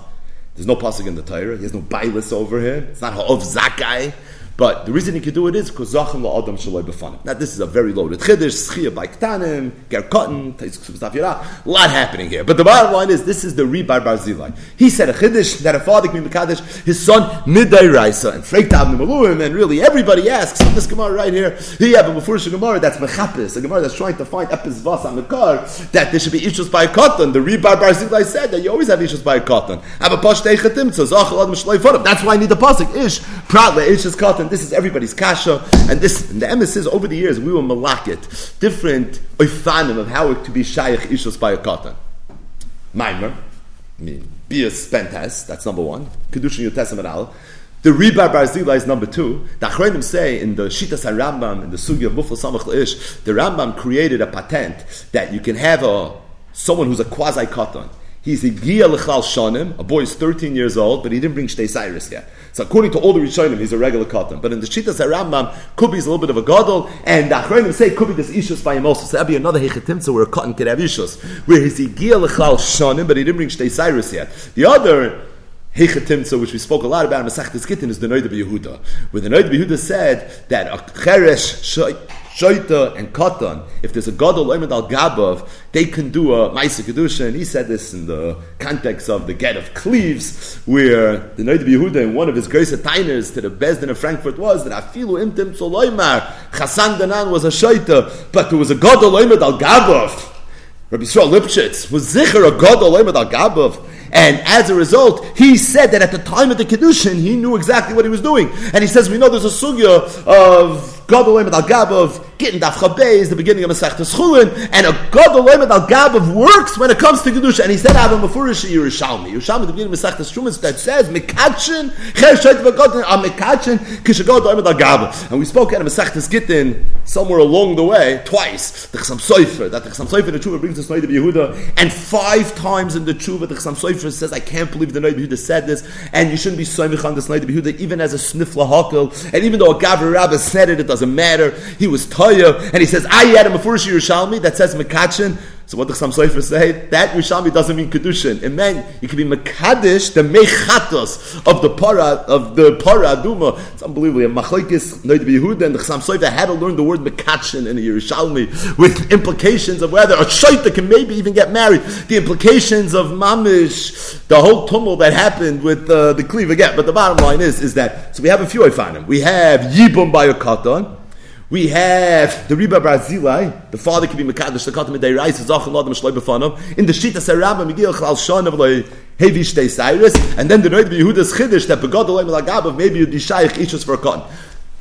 There's no pasuk in the Torah. He has no bailis over him. It's not ha'ov zakai. But the reason he could do it is because Zachem la'adam shaloi b'fanim. Now this is a very loaded chiddush, schia by ktanim, ger cotton, a lot happening here. But the bottom line is, this is the Ribar Barzilai. He said a chiddush that a father can be mekadesh his son midday raisa and freiktav nimaluim, and really everybody asks this gemara right here. He have a befurish gemara that's mechapis, a gemara that's trying to find epis vas on the car that there should be issues by cotton. The Ribar Barzilai said that you always have issues by cotton. Have a posh teichatim, so Zachem la'adam shaloi b'fanim. That's why I need the pasuk ish pratle ish is cotton and this is everybody's kasha. And this, and the emes is over the years we will malakit different oifanim of how it to be shaykh ishus by a katan. Maimer, I mean, bias spentes. That's number one. Kedushin yotesim al. The Ribar Barzila is number two. The Achronim say in the Shitas Rambam, in the Sugi of Mufal Samach Ish, the Rambam created a patent that you can have a someone who's a quasi katan. He's a Gia Lechal Shanim, a boy is 13 years old, but he didn't bring Shtei Cyrus yet. So according to all the Rishonim, he's a regular cotton. But in the Shitas Rambam, Kubi is a little bit of a gadol, and the Achronim say Kubi does Ishus by him also. So that'd be another Hechetimtza where a cotton could have Ishus, where he's a Igia Lechal Shonim, but he didn't bring Shtei Cyrus yet. The other Hechetimtza, which we spoke a lot about in Masach Gittin, is the Noida Yehuda, where the Noida Yehuda said that a Cheresh Shoita and Katan, if there's a Gadol Oimed al Gabav, they can do a Maisa Kedusha, and he said this in the context of the Get of Cleves, where the Noid Yehuda in one of his greatest Tainers to the Bezdin of Frankfurt was that Afilu Imtim Soloimar, Chassan Danan was a Shoita, but there was a Gadol Oimed al Gabav. Rabbi Yisrael Lipschitz was Zicher a Gadol Oimed al Gabav. And as a result, he said that at the time of the Kedushin, he knew exactly what he was doing. And he says, we know there's a sugya of God Olam al Gabav, getting Daf Chabei is the beginning of Masech Schulin, and a God Olam al Gabav works when it comes to Kedusha. And he said, I have a Mefurish Yerushalmi. Yerushalmi, the beginning of Masech Shumas, that says, Mekachin, Cher Shoit V'Godin, a ah, Mekachin, Kishagod Olam al Gabav. And we spoke at Masech Gittin somewhere along the way, twice, the Chasam Soifer, that the Chasam Soifer, the Tshuva brings us Noid Yehuda, and five times in the Tshuva, the Chasam Soifer says, I can't believe the Noid Yehuda said this, and you shouldn't be Soimich on this Noid Yehuda, even as a Snifla Hakel, and even though a Gavri Rabbah said it, it doesn't matter. He was Toya, and he says, I had a Mefurish Yerushalmi that says Mekachin. So what the Chasam Sofer say? That Yerushalmi doesn't mean Kedushin. It meant you can be Mekadesh, the Mechatos of the Para, of the Para Aduma. It's unbelievable. And Machlaikis, Noid Yehuda, and the Chasam Sofer had to learn the word Mekachin in the Yerushalmi with implications of whether a Shaita can maybe even get married. The implications of Mamish, the whole tumult that happened with uh, the cleave again. But the bottom line is, is that, so we have a few Ifanim. We have Yibum by a Katan, we have the Riba Brazilai, the father can be Mekadosh, the Katam Deiraisa, Zachan Ladam Shloi Befanam, in the Shita Sarabba, Miguel Chalal Shon of Hevi Shtei Cyrus, and then the Noid Yehuda's Chiddush, that Begad Olam Lagabav, maybe you'd be Shaykh Ishus for a.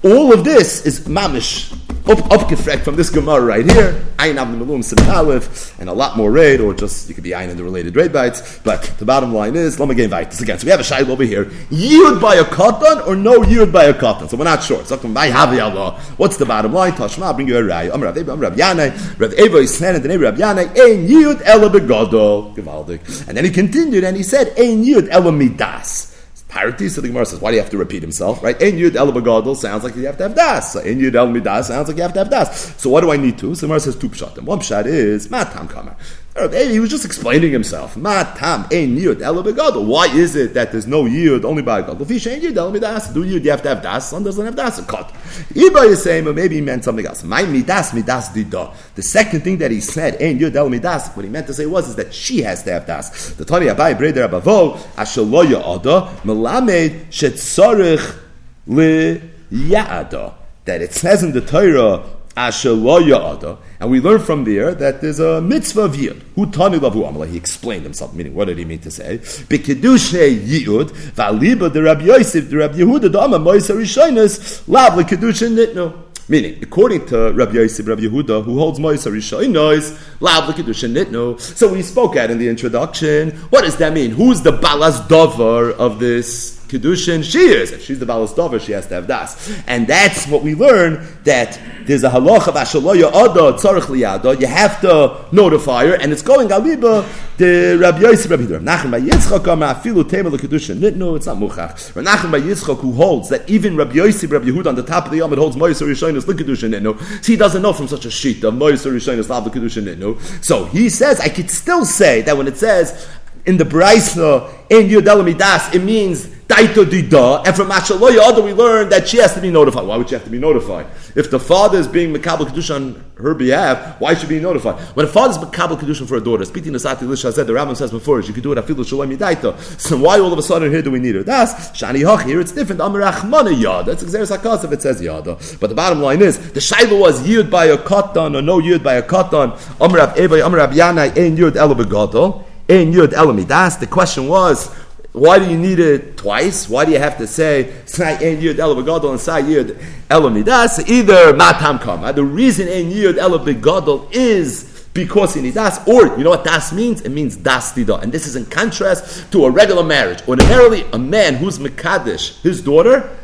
All of this is mamish, up, upgefrekt from this Gemara right here, Ayin Avnim Malum Simon and a lot more raid, or just, you could be Ayin in the related raid bites, but the bottom line is, me get this again. So we have a Shail over here, yield by a katan or no yield by a katan? So we're not sure. So. What's the bottom line? Tashma, bring you a Rai. Am Rav Am Rav Yanai, Rav Eva is and then Rav Yanai, Ein yield ela begadol. Givaldik. And then he continued and he said, Ein yield ela midas. So the Gemara says, why do you have to repeat himself, right? Ein Yud El Begadol sounds like you have to have Das. Ein Yud El Midas sounds like you have to have Das. So what do I need to? So the Gemara says two pshatim. One pshat is, Matam Kamar. Oh, he was just explaining himself. Matam ein eh, yud elo begadol. Why is it that there's no yud only by gadol? Fish ain't yud elo midas. Do yud you have to have das? Son doesn't have das. Cut. Iba is saying, but maybe he meant something else. My midas midas dida. The second thing that he said eh, ein yud elo midas. What he meant to say was is that she has to have das. The Tani Abai Breder Abavo Ashaloya Ada Melamed Shetzarich Le Yaada. That it says in the Torah and we learn from there that there's a mitzvah of yid. Who tani lavu amala? He explained himself, meaning what did he mean to say? B'kedushe yid v'aliba the Rabbi Yosef the Rabbi Yehuda the Amma Rishonis lav l'kedushe nitnu. Meaning, according to Rabbi Yosef, Rabbi Yehuda, who holds Moisa Rishonos, lav l'kedushe nitnu. So we spoke at in the introduction. What does that mean? Who's the balas dover of this Kedushin, she is. If she's the Balas Dover, she has to have Das. And that's what we learn, that there's a halach of Ashaloya Ada, Tzarech Liyada, you have to notify her, and it's going Aliba, the Rabbi Yosef, Rabbi Yitzchak, Nachem by Yitzchak, Amar Afilu Tema Kedushin. No, it's not Muchach. Nachem by Yitzchak, who holds that even Rabbi Yosef, Rabbi Yehuda, on the top of the Yom, holds Moyes Rishonis, Kedushin. No, he doesn't know from such a sheet of Moyes Rishonis, Lav Kedushin. No, so he says, I could still say that when it says, in the Braisna, in Yudel it means Daito Dida, and from Ashaloya Ada we learn that she has to be notified. Why would she have to be notified? If the father is being Makabal Kedusha on her behalf, why should she be notified? When a father is Makabal Kedusha for a daughter, speaking to Sati Lisha said, the Rambam says before, she could do it Afilu Shalom Yidaito. So why all of a sudden here do we need her? That's Shani Hach, here it's different. Amarachmana Yad. That's Xeris Hakas if it says Yada. But the bottom line is, the Shaila was Yud by a Katan or no Yud by a Katan. Amrab Eva, Amrab Yanai, Ein Yud Elo Begadol. Ein Yud Elo Midas. The question was, why do you need it twice? Why do you have to say Ein Yud Elo and Sai Yud Elo Midas? Either Matam Kama. Uh, the reason Ein Yud Elo Begadol is because needs das, or you know what das means? It means das dida, and this is in contrast to a regular marriage. Ordinarily, a man who's mekadesh, his daughter,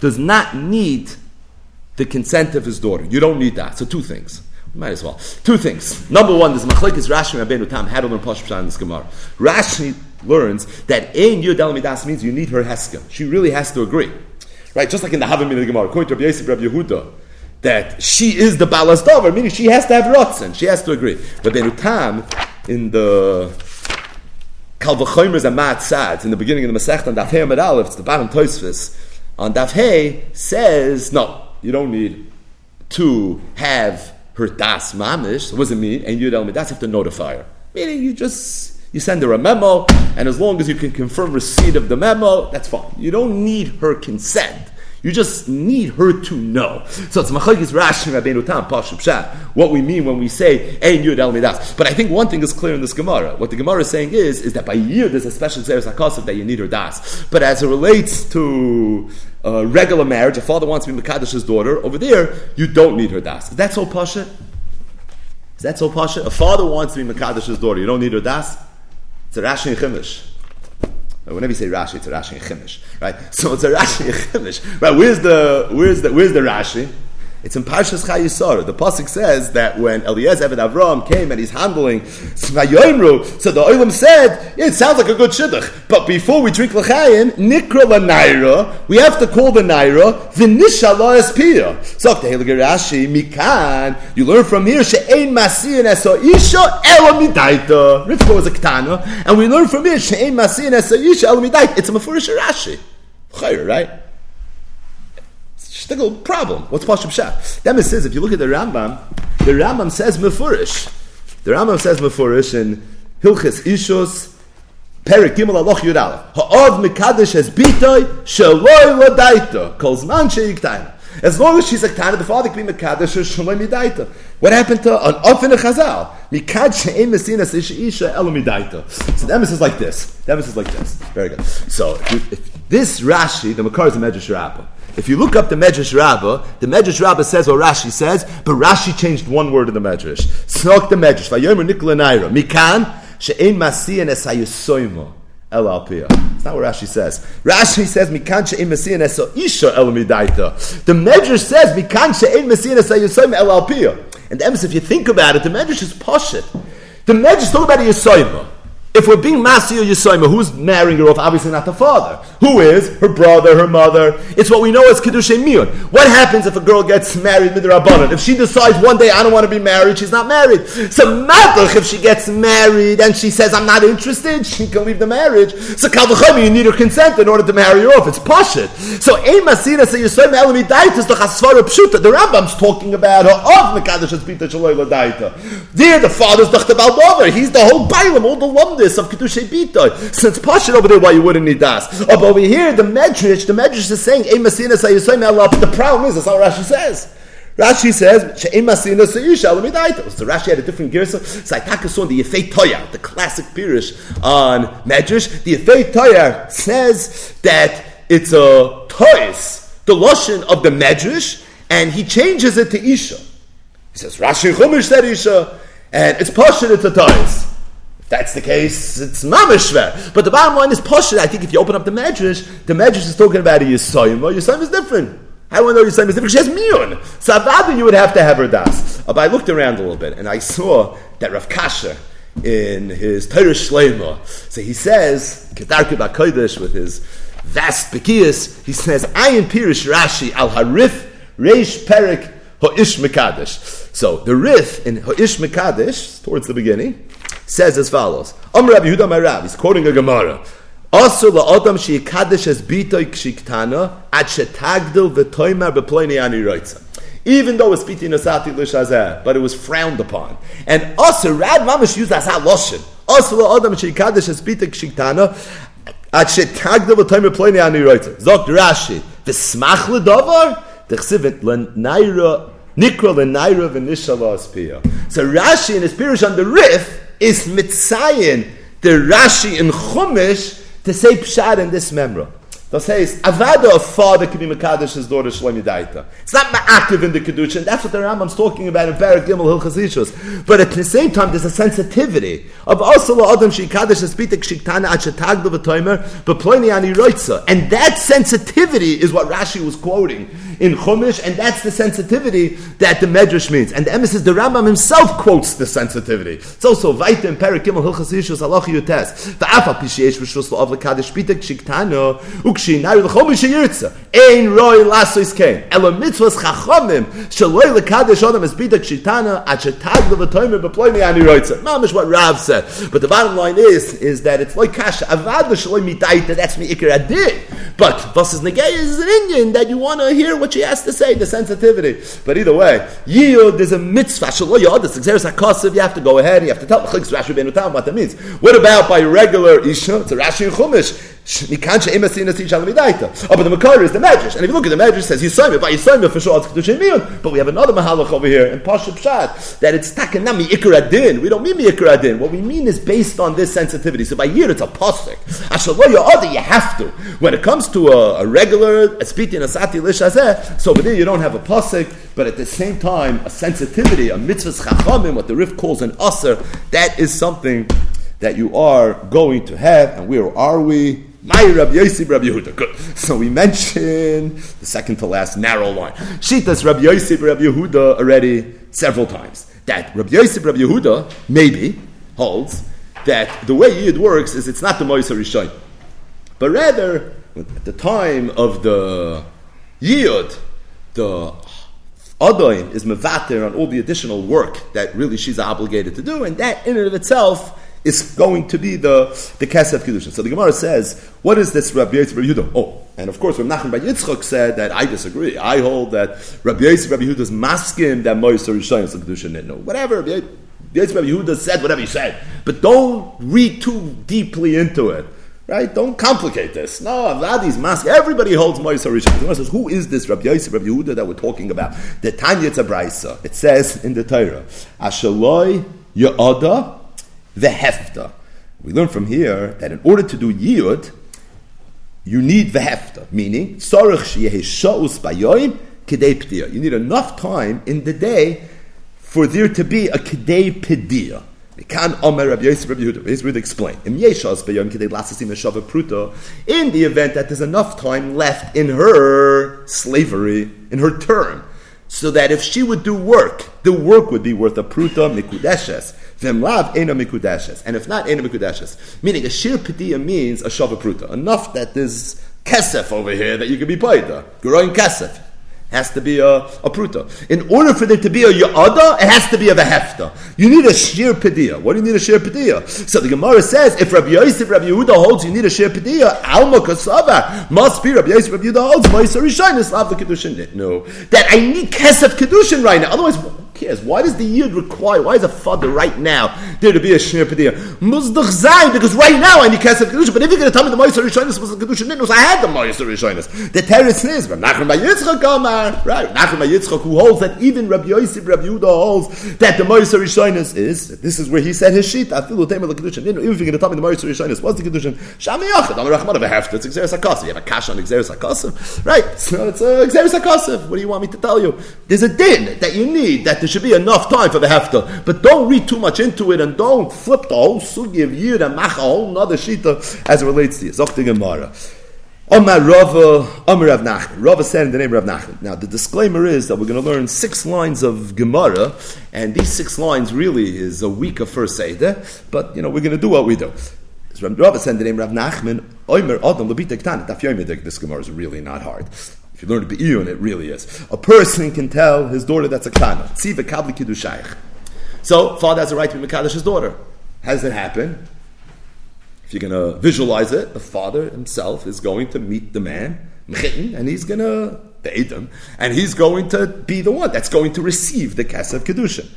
does not need the consent of his daughter. You don't need that. So two things. Might as well. Two things. Number one, there's Machlekes Rashi Rabbeinu Tam had to learn Pashpashan in this Gemara. Rashi learns that in Yud Midas means you need her Heskel. She really has to agree. Right? Just like in the Havim in the Gemara, according to Rabbi Yosef Rabbi Yehuda, that she is the Balas Dover, meaning she has to have Rotzen. She has to agree. But then Tam, in the Kalvachomers and Mat Sad, in the beginning of the Masech on Daf Hey Aleph, it's the bottom Tosfos, on Daf Hey, says, no, you don't need to have her das mamish. What does it mean? And you tell me that's have to notify her. Meaning you just you send her a memo, and as long as you can confirm receipt of the memo, that's fine. You don't need her consent. You just need her to know. So it's Machagis Rashi Rabbeinu Tam Pashup Pshat. What we mean when we say Ein Yud El Midas. But I think one thing is clear in this Gemara. What the Gemara is saying is is that by year there's a special Xeris Hakasif that you need her das. But as it relates to uh, regular marriage, a father wants to be Makadash's daughter. Over there, you don't need her das. Is that so Pasha? Is that so Pasha? A father wants to be Makadash's daughter. You don't need her das. It's a Rashi and Chimish. Whenever you say Rashi, it's a Rashi and Chimish, right? So it's a Rashi and Chimish, right? Where's the where's the where's the Rashi? It's in Parshas Chayisar. The pasuk says that when Eliezer Eved Avram came and he's handling Svayoimru, so the Olam said, yeah, "It sounds like a good shidduch, but before we drink l'chaim, nikra naira, we have to call the naira v'nisha lo espia." So the Rashi mikan, you learn from here she'ein masiyin eso isha elo midaita. Rivka was a ketana, and we learn from here she'ein masiyin eso isha elo midaita. It's a mafurish Rashi, right? Shtickle problem. What's Pashup Shah? It says, if you look at the Rambam, the Rambam says Mefurish. The Rambam says Mefurish in Hilchis Ishus, Perik Gimel Aloch Yud Aleph. Ha'od Mekadesh has bitoy, shaloi ladaita, kol zman she'yiktayna. As long as she's a ktana, the father can be mekadesh or shaloi midaita. What happened to an ofin chazal? Mikad she'em mesinas isha elo midaita. So emphasis is like this. Emphasis is like this. Very good. So if, if this Rashi, the Makar is the Medrash Rabbah. If you look up the Medrash Rabbah, the Medrash Rabbah says what Rashi says, but Rashi changed one word in the Medrash. Snok the Medrash. Vayomer Nikla Naira. Mikan she'ein masiyan esayosoimo. El Alpia. That's not what Rashi says. Rashi says, Mikan she'ein masiyan eso isha el midaita. The Medrash says, Mikan she'ein masiyan esayosoimo el Alpia. And the emphasis, if you think about it, the Medrash is poshit. The Medrash talking about a Yosoima. If we're being Masio Yisoima, who's marrying her off? Obviously not the father. Who is? Her brother, her mother. It's what we know as Kiddush Miyun. What happens if a girl gets married midrabanan? If she decides one day, I don't want to be married, she's not married. So Madach, if she gets married and she says, I'm not interested, she can leave the marriage. So Kalvachami, you need her consent in order to marry her off. It's Pashit. So Ein Masina say Yisoima Elami Daita the Chasvara Pshuta. The Rambam's talking about her of Mekadosh Pita Shaloi Daita. There, the father's. Baldover. He's the whole Bailam, all the lump this of Kedushay Bitoy. Since Pashin over there, why you wouldn't need das. But over here, the Medrash, the Medrash is saying, the problem is, that's how Rashi says. Rashi says, She'em Masina Seisha Alamidaita. So Rashi had a different girsa. Saitaka saw the Yefei Toya, the classic Pirish on Medrash. The Yefei Toya says that it's a toys, the lotion of the Medrash, and he changes it to Isha. He says, Rashi Chumash said Isha, and it's Pashin, it's a toys that's the case, it's mamishver. But the bottom line is poshut. I think if you open up the medrash, the medrash is talking about a yisoyim. Well, yisoyim is different. How do I know yisoyim is different? She has miyun. So avadu, you would have to have her das. Uh, but I looked around a little bit and I saw that Rav Kasher in his Torah Shlema, so he says Kedarke Bakodesh with his vast bekias, he says Ayin Pirish Rashi al Harif Reish Perik Ho'ish Mekadesh. So the Rif in Ho'ish Mekadesh, towards the beginning, says as follows. Om Rabbi Yehuda Marav, he's quoting a Gemara. Also la'odam she'ikadesh es bitoy kshiktana at shetagdil v'toymar b'ploini ani roitza. Even though it's biti nasati l'shazeh, but it was frowned upon. And also, Rad Mamash used as loshin. Also la'odam she'ikadesh es bitoy kshiktana at shetagdil v'toymar b'ploini ani roitza. Zok Rashi, v'smach l'dovar, d'chsivit l'naira, nikra l'naira v'nishala aspiyah. So Rashi in his Pirush on the Rif is mitzayin the Rashi in Chumash to say pshat in this memra. Das heißt, avada a father can be his daughter Shlomi Daita. It's not active in the Kedusha, and that's what the Rambam's talking about in Barak Gimel Hilchas But at the same time, there's a sensitivity of also Adam Shikadash Espitek Shiktana Achatagdo V'toimer, but Pliny Ani Roitza. And that sensitivity is what Rashi was quoting in Chumash, and that's the sensitivity that the Medrash means. And the emphasis, the Rambam himself quotes the sensitivity. It's also Vaita in Barak Gimel Hilchas Yishus Halachi Yutes. The Afa Pishiesh V'shus La'av L'Kadesh Spitek Shiktana, Ukshi Nari L'chomish Yirtza. Ein roi lasois kein. Elo mitzvahs chachomim, shaloi lekadesh odom es bidak shitana, at shetag levatoimer beploy me ani roitza. Mamish what Rav said. But the bottom line is, is that it's like kasha, avad l'shaloi mitaita, that's me ikir adin. But was is negay is an Indian that you want to hear what she has to say, the sensitivity. But either way, yield is a mitzvah, shaloi yod, it's exeris hakosiv, you have to go ahead, you have to tell what that means. What about by regular isha? It's a Rashi and. Oh, but the Makar is the Medrash. And if you look at the Medrash, says Yisoyim, by Yisoyim for sure it's Kedushin Miyun. But we have another Mahalach over here in Pasha Pshat that it's Takanami Ikar Adin. We don't mean Ikar Adin. What we mean is based on this sensitivity. So by year it's a Pasik. Ashaloya Other, you have to. When it comes to a, a regular Espiti and Asati Lish so over there you don't have a Pasik, but at the same time, a sensitivity, a mitzvah chachamim, what the Rif calls an Aser, that is something that you are going to have. And where are we? My Rabbi Yossi, Rabbi Yehuda. Good. So we mentioned the second to last narrow line. Shitas Rabbi Yossi, Rabbi Yehuda already several times. That Rabbi Yossi, Rabbi Yehuda maybe holds that the way Yid works is it's not the Moisa Rishon, but rather at the time of the Yid, the Adoim is mevater on all the additional work that really she's obligated to do, and that in and of itself is going to be the, the Kesef Kedushin. So the Gemara says, what is this Rabbi Yitzchak Rabbi Yehuda? Oh, and of course, Rabbi Nachman Bar Yitzchak said that I disagree. I hold that Rabbi Yitzchak Rabbi Yehuda's masking that Moisar Rishayim is Kedushin. No, whatever. Rabbi Yitzchak Yehuda said whatever he said. But don't read too deeply into it. Right? Don't complicate this. No, Avadi's mask. Everybody holds Moisar Rishon. The Gemara says, who is this Rabbi Yosef, Rabbi Yehuda that we're talking about? The Tanya Tzabraisa. It says in the Torah, Ashaloi Ya'ada the hefta. We learn from here that in order to do yiyud, you need the hefta, meaning You need enough time in the day for there to be a kedei pedia. Can Omer Rabbi Yosef Rabbi Yehuda. He's really explain. In the event that there's enough time left in her slavery, in her term, so that if she would do work, the work would be worth a pruta mikudeshes. Vemlav ena mikudeshes. And if not ena mikudeshes, meaning a shir pediya means a shava pruta. Enough that there's kesef over here that you can be paida. Growing kesef has to be a, a pruta. In order for there to be a yada, it has to be a vehefta. You need a shir pedia. What do you need a shir pedia? So the Gemara says, if Rabbi Yosef, Rabbi Yehuda holds you need a shir pedia, alma kasava must be Rabbi Yosef, Rabbi Yehuda holds ma'aser rishaynis lav the kedushin. No, that I need kesef kedushin right now. Otherwise, cares? Why does the yid require? Why is a father right now there to be a shnir pedia? Muzdach zayin because right now I need kesef kedusha. But if you're going to tell me the ma'aser rishonis was the kedusha nitnus, I had the ma'aser rishonis. The teretz is Rabbi Nachman Bar Yitzchak Gamar, right? Nachman Bar Yitzchak who holds that even Rabbi Yosef, Rabbi Yehuda holds that the ma'aser rishonis is. This is where he said his sheet. Afilu tema the kedusha. Even if you're going to tell me the ma'aser rishonis was the kedusha, shami yachad. A rachman of a heft. It's exeris hakasim. You have a cash on exeris hakasim, right? So it's uh, exeris hakasim. What do you want me to tell you? There's a din that you need that the should be enough time for the hefta. But don't read too much into it and don't flip the whole sugi of yid and mach a whole nother shita as it relates to you. Zokti Gemara. Omar Rava, uh, Omar Rav Nachman. Rava said in the name of Rav Nachman. Now, the disclaimer is that we're going to learn six lines of Gemara, and these six lines really is a week of first Seder, but, you know, we're going to do what we do. Rava said in the name of Rav Nachman, Omer Adam Labita Ktan. This Gemara is really not hard. If you learn to be iyun, it really is. A person can tell his daughter that's a kana. Tziva kabli kiddushayich. So, father has a right to be Makadash's daughter. How does it happen? If you're going to visualize it, the father himself is going to meet the man, and he's going to bathe him, and he's going to be the one that's going to receive the Kesef Kedushin.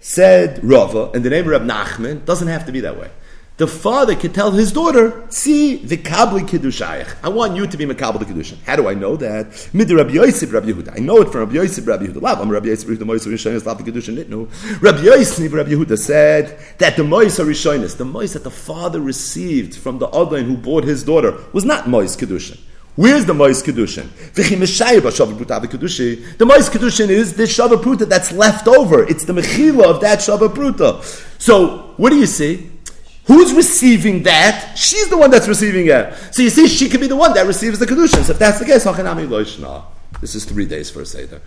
Said Rava, in the name of Rab Nachman, doesn't have to be that way the father could tell his daughter, "See the kabli kiddushayich. I want you to be makabel the kiddushin." How do I know that? Mid Rabbi Yosef, Rabbi Yehuda. I know it from Rabbi Yosef, Rabbi Yehuda. Lav, I'm Rabbi Yosef, Rabbi Yosef Rishonis, Lav the kiddushin. No, Rabbi Yosef, Rabbi Yehuda said that the mois Rishonis, the mois that the father received from the Adon who bought his daughter, was not mois kiddushin. Where's the Mois Kedushin? The Mois Kedushin is the Shava Pruta that's left over. It's the Mechila of that Shava Pruta. So, what do you see? Who's receiving that? She's the one that's receiving it. So you see, she could be the one that receives the Kedushin. So if that's the case, this is three days for a Seder.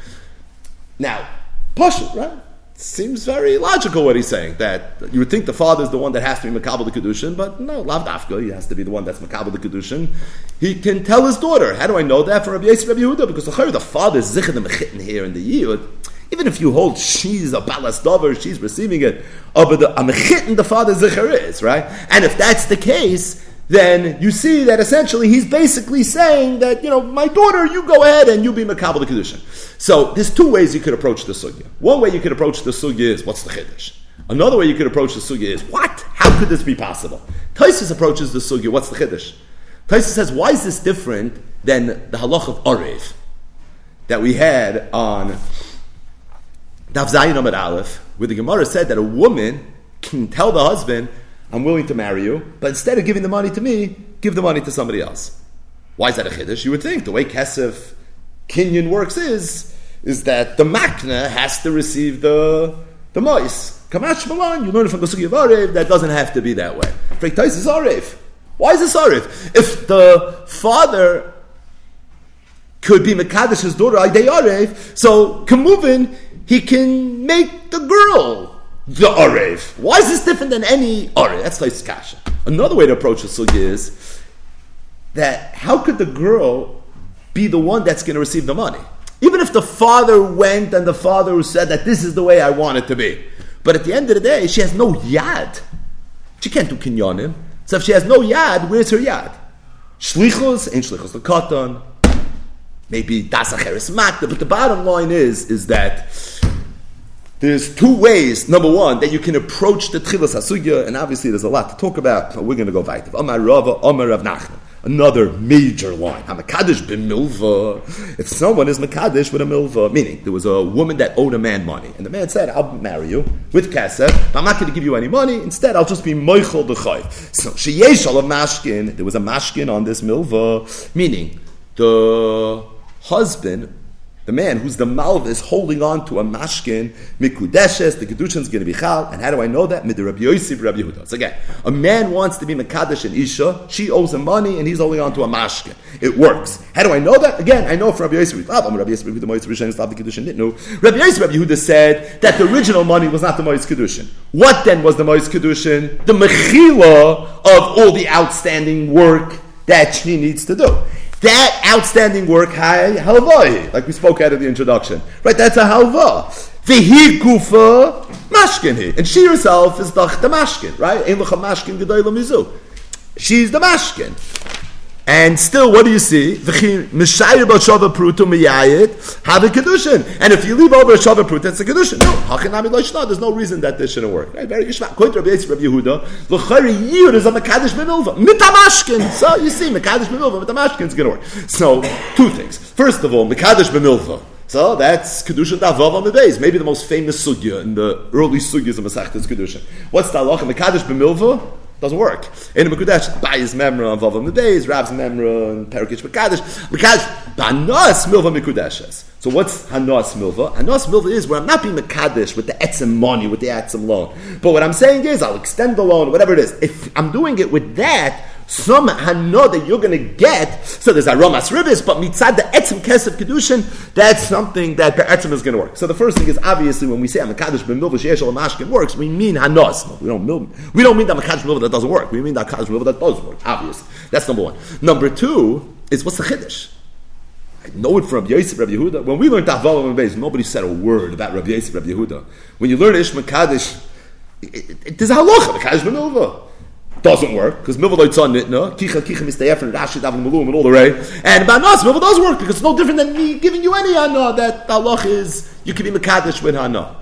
Now, Pasha, right? Seems very logical what he's saying. That you would think the father is the one that has to be makabel the kedushin, but no, lav dafka. He has to be the one that's makabel the kedushin. He can tell his daughter. How do I know that from Rabbi Yisrael Rabbi Yehuda? Because the father is zichud the here in the yud. Even if you hold she's a balas dover, she's receiving it. Oh, but the a mechitten the father zichur is right. And if that's the case, then you see that essentially he's basically saying that, you know, my daughter, you go ahead and you be Makabal the Kedushin. So there's two ways you could approach the sugya. One way you could approach the sugya is, what's the Chiddush? Another way you could approach the sugya is, what? How could this be possible? Taisus approaches the sugya, what's the Chiddush? Taisus says, why is this different than the halach of Arev that we had on Daf Zayin Amid Aleph, where the Gemara said that a woman can tell the husband, I'm willing to marry you, but instead of giving the money to me, give the money to somebody else. Why is that a chiddush? You would think the way Kesef Kinyan works is is that the makna has to receive the the mois. Kamash Malan, you learn from the Sugi of Arev, that doesn't have to be that way. Frektais is Arev. Why is this Arev? If the father could be Makadish's daughter, Aydei Arev, so Kamuvin, he can make the girl the Arev. Why is this different than any Arev? That's like Kasha. Another way to approach the Sugi is that how could the girl be the one that's going to receive the money? Even if the father went and the father said that this is the way I want it to be. But at the end of the day, she has no yad. She can't do kinyonim. So if she has no yad, where's her yad? Shlichus, ain't shlichus the katan. Maybe das acheres makta. But the bottom line is, is that there's two ways, number one, that you can approach the Tchilas HaSugya, and obviously there's a lot to talk about, but we're going to go weiter. Amar Rava, Amar Rav Nachman. Another major line. HaMakadosh b'milva. If someone is Makadosh with a milva, meaning there was a woman that owed a man money, and the man said, I'll marry you with kesef, but I'm not going to give you any money, instead I'll just be moichel b'chayv. So, sheyesh of mashkin, there was a mashkin on this milva, meaning the husband the man who's the malv is holding on to a mashkin mikudeshes. The kedushin is going to be chal. And how do I know that? Mid Rabbi Yosef, Rabbi Yehuda. So again, a man wants to be mekadesh and isha. She owes him money, and he's holding on to a mashkin. It works. How do I know that? Again, I know from Rabbi Yosef. I'm Rabbi Yosef. Rabbi Yosef. Rabbi Kedushin didn't know. Rabbi Yosef, Rabbi Yehuda said that the original money was not the Mois Kedushin. What then was the Mois Kedushin? The mechila of all the outstanding work that she needs to do. That outstanding work, halvah, like we spoke out of the introduction, right? That's a halva. Vehi kufa mashkin and she herself is the mashkin, right? Ein mashkin mizu. She's the mashkin. And still, what do you see? Have a kedushin. And if you leave over a shava prut, that's a kedushin. No, there's no reason that this shouldn't work. Right? Very is mitamashkin. So you see, mekadosh b'milva mitamashkin is going to work. So two things. First of all, mekadosh b'milva. So that's Kedusha Davav on the days. Maybe the most famous sugya in the early sugyas of Masechtas Kedusha. What's the halacha? Mekadosh b'milva doesn't work. In the Mekudesh, Bayis Memra and Vavam the days, Rav's Memra and Perikish Mekadesh. Mekadesh, Banas Milva Mekudeshes. So what's Hanas Milva? Hanas Milva is where I'm not being Mekadesh with the Etzem money, with the Etzem loan. But what I'm saying is, I'll extend the loan, whatever it is. If I'm doing it with that, some hano that you're going to get. So there's aromas ribis, but mitzad the etzim kesef kedushin, that's something that the etzim is going to work. So the first thing is obviously when we say amakadosh b'milva sheyesh mashkin works, we mean hanos. No, we don't we don't mean that amakadosh b'milva that doesn't work. We mean that kadosh b'milva that does work. Obviously, that's number one. Number two is what's the chiddush. I know it from Yosef Rabbi Yehuda. When we learned Tavav and Beis, nobody said a word about Rabbi Yosef Rabbi Yehuda. When you learn Ish Makadosh, there's a halacha, Makadosh b'milva doesn't work because milva loitzon nitna kicha kicha mistayef and rashi daven malum and all the way. And banas milva does work because it's no different than me giving you any hana that Allah is you can be mekadesh with hana.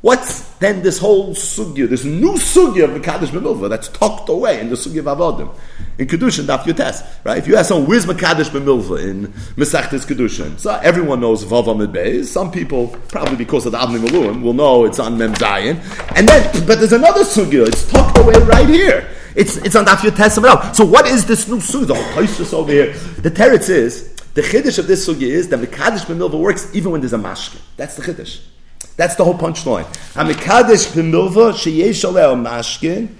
What's then this whole sugya, this new sugya of mekadesh b'milva that's tucked away in the sugya of avodim in kedushin daf yotes, right? If you ask someone where's mekadesh b'milva in mesachtes kedushin, so everyone knows vava midbeis. Some people probably because of the avnim will know it's on mem zayin, and then but there's another sugya. It's tucked away right here. It's, it's on Daf Yotes So what is this new sugi? The whole over here. The teretz is, the chiddush of this sugi is that Mekadosh b'milva works even when there's a mashkin. That's the chiddush. That's the whole punchline. HaMekadosh b'milva sheyesh aleo mashkin.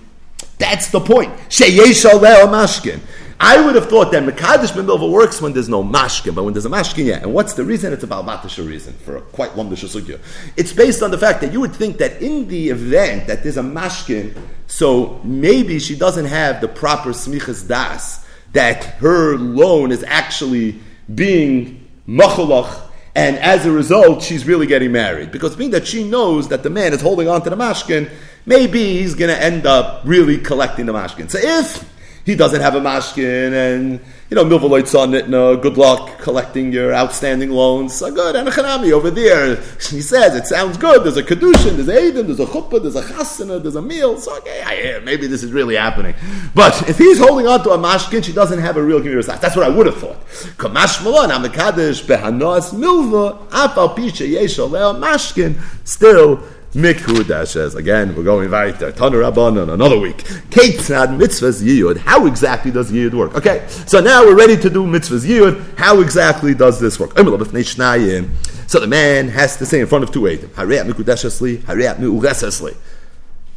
That's the point. Sheyesh aleo mashkin. I would have thought that Mekadesh B'milva works when there's no mashkin, but when there's a mashkin, yeah. And what's the reason? It's about matasha reason for a quite wonderful sugya. It's based on the fact that you would think that in the event that there's a mashkin, so maybe she doesn't have the proper smichas das, that her loan is actually being machalach, and as a result, she's really getting married. Because being that she knows that the man is holding on to the mashkin, maybe he's going to end up really collecting the mashkin. So if he doesn't have a mashkin, and you know, milvaloid son no, good luck collecting your outstanding loans. So good, and a chanami over there. He says it sounds good. There's a kedushin, there's a Eden, there's a chuppah, there's a chasana, there's a meal. So okay, yeah, maybe this is really happening. But if he's holding on to a mashkin, she doesn't have a real community. That's what I would have thought. Kamash malon amekadesh behanos milva afal pisha yeshal mashkin still Mikudashes. Again, we're going right there. Tanu Rabbanon, another week. Ketzad mitzvahs yiyud. How exactly does yiyud work? Okay, so now we're ready to do mitzvahs yiyud. How exactly does this work? So the man has to say in front of two Eidim. Hareat mikudashesli, hareat miuresesli.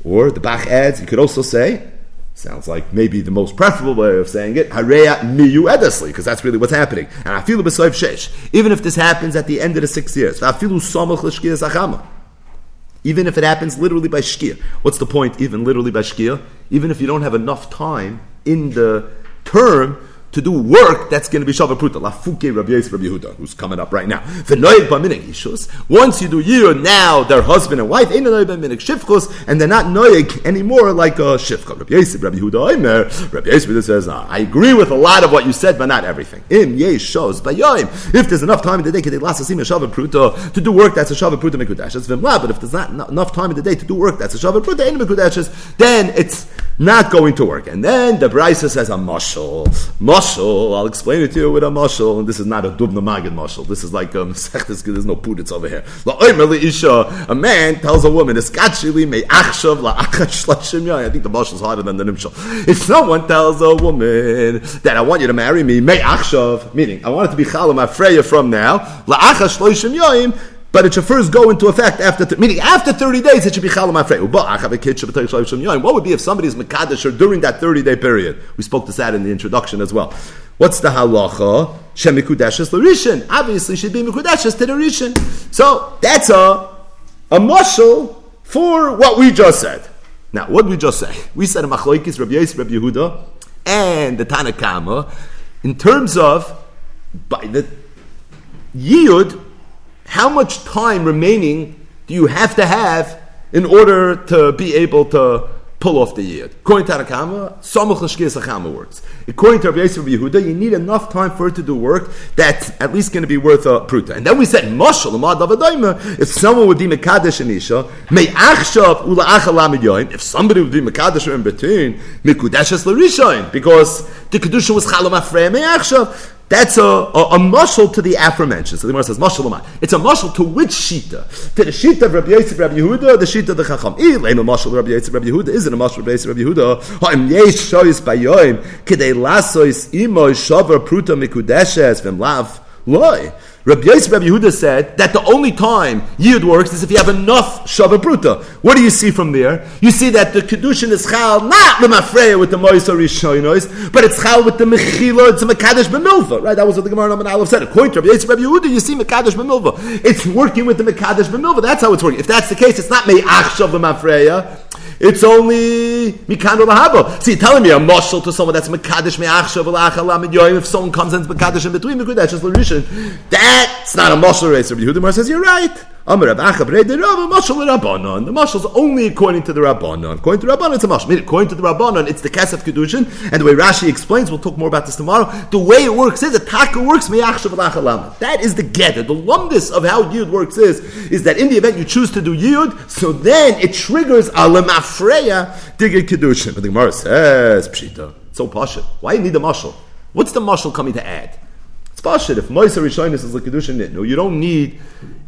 Or the Bach adds, you could also say, sounds like maybe the most preferable way of saying it, hareat miyu edesli, because that's really what's happening. And I feel shesh. Even if this happens at the end of the six years, I feel samach l'shkiyas even if it happens literally by shkia. What's the point, even literally by shkia? Even if you don't have enough time in the term to do work that's going to be Shavah Pruta. Lafuke Rabbi Yisrael Rabbi Yehuda, who's coming up right now. Baminik. Once you do Yir, now they're husband and wife, in the Noibaminik Shivkus, and they're not Noyeg anymore like a Shifcha. Rabbi Yisrael Rabbi Yehuda Omer, Rabbi Yisrael says, I agree with a lot of what you said, but not everything. Im Yesh shows Bayoim. If there's enough time in the day, Shavah to do work that's a Shavah Pruta Mekudashes, but if there's not enough time in the day to do work that's a Shavah Pruta then it's not going to work. And then the Brisa says a mashal. Mashal, I'll explain it to you with a mashal. And this is not a Dubno Maggid mashal. This is like, um, there's no pudits over here. A man tells a woman. I think the mashal is harder than the nimshal. If someone tells a woman that I want you to marry me, meaning I want it to be chalam freya from now, but it should first go into effect after, th- meaning after 30 days, it should be chalam afrei. What would be if somebody is mekadesh during that 30 day period? We spoke to that in the introduction as well. What's the halacha? Shemikudeshes l'rishin. Obviously, should be mikudeshes to the rishin. So that's a a muscle for what we just said. Now, what we just say? We said machloikis Rabbi Yisrael, Rabbi Yehuda, and the Tanakama in terms of by the yiyud how much time remaining do you have to have in order to be able to pull off the yid? According to Arakama, Samuch L'Shkiyas works. According to Rabbi Yisrael Yehuda, you need enough time for it to do work that's at least going to be worth a pruta. And then we said, Mashal, if someone would be Mekadesh and Isha, may Achshav Ula Achalam if somebody would be Mekadesh in between, Mikudeshes L'Rishayin, because the Kedusha was Chalam Afrei, may Achshav. That's a, a, a muscle to the aforementioned. So the Gemara says, muscle. It's a muscle to which shita? To the shita of Rabbi Yosef, Rabbi Yehuda, the shita of the Chacham? Ilaim a muscle Rabbi Yosef, Rabbi Yehuda. Isn't a muscle Rabbi Yosef, Rabbi Yehuda? Ha'im yesh shoyis bayoim, kidei lasois imo shavar pruta mikudeshes v'm lav loy. Rabbi Yosef Rabbi Yehuda said that the only time Yid works is if you have enough Shava Bruta. What do you see from there? You see that the Kedushin is Chal, not the Mafreya with the Moisa Rishonos, but it's Chal with the Mechila, it's a Mekadesh B'milva. Right? That was what the Gemara and Aleph said. According to Rabbi Yosef Rabbi Yehuda, you see Mekadesh B'milva. It's working with the Mekadesh B'milva. That's how it's working. If that's the case, it's not Me'ach Shav the Mafreya. It's only mikando lahaba. See, telling me a mushal to someone that's mekadesh me'achshav alachal yoyim. If someone comes and mekadesh in between mekudesh just l'rishon, that's not a mushal race. Rabbi Yehuda says you're right. Amar Rav Acha the Rav Mashal Rabbanon. The Mashal is only according to the Rabbanon. According to the Rabbanon, it's a Mashal. According to the Rabbanon, it's the Kesef Kedushin. And the way Rashi explains, we'll talk more about this tomorrow. The way it works is, a taka works alachalama. That is the gather. The lumdis of how Yud works is, is that in the event you choose to do Yud, so then it triggers a lemafreya digit Kedushin. But the Gemara says, Pshita, so pasha. Why do you need the Mashal? What's the Mashal coming to add? It's If Moisa Rishonis is like Kedushin Nitnu, you don't need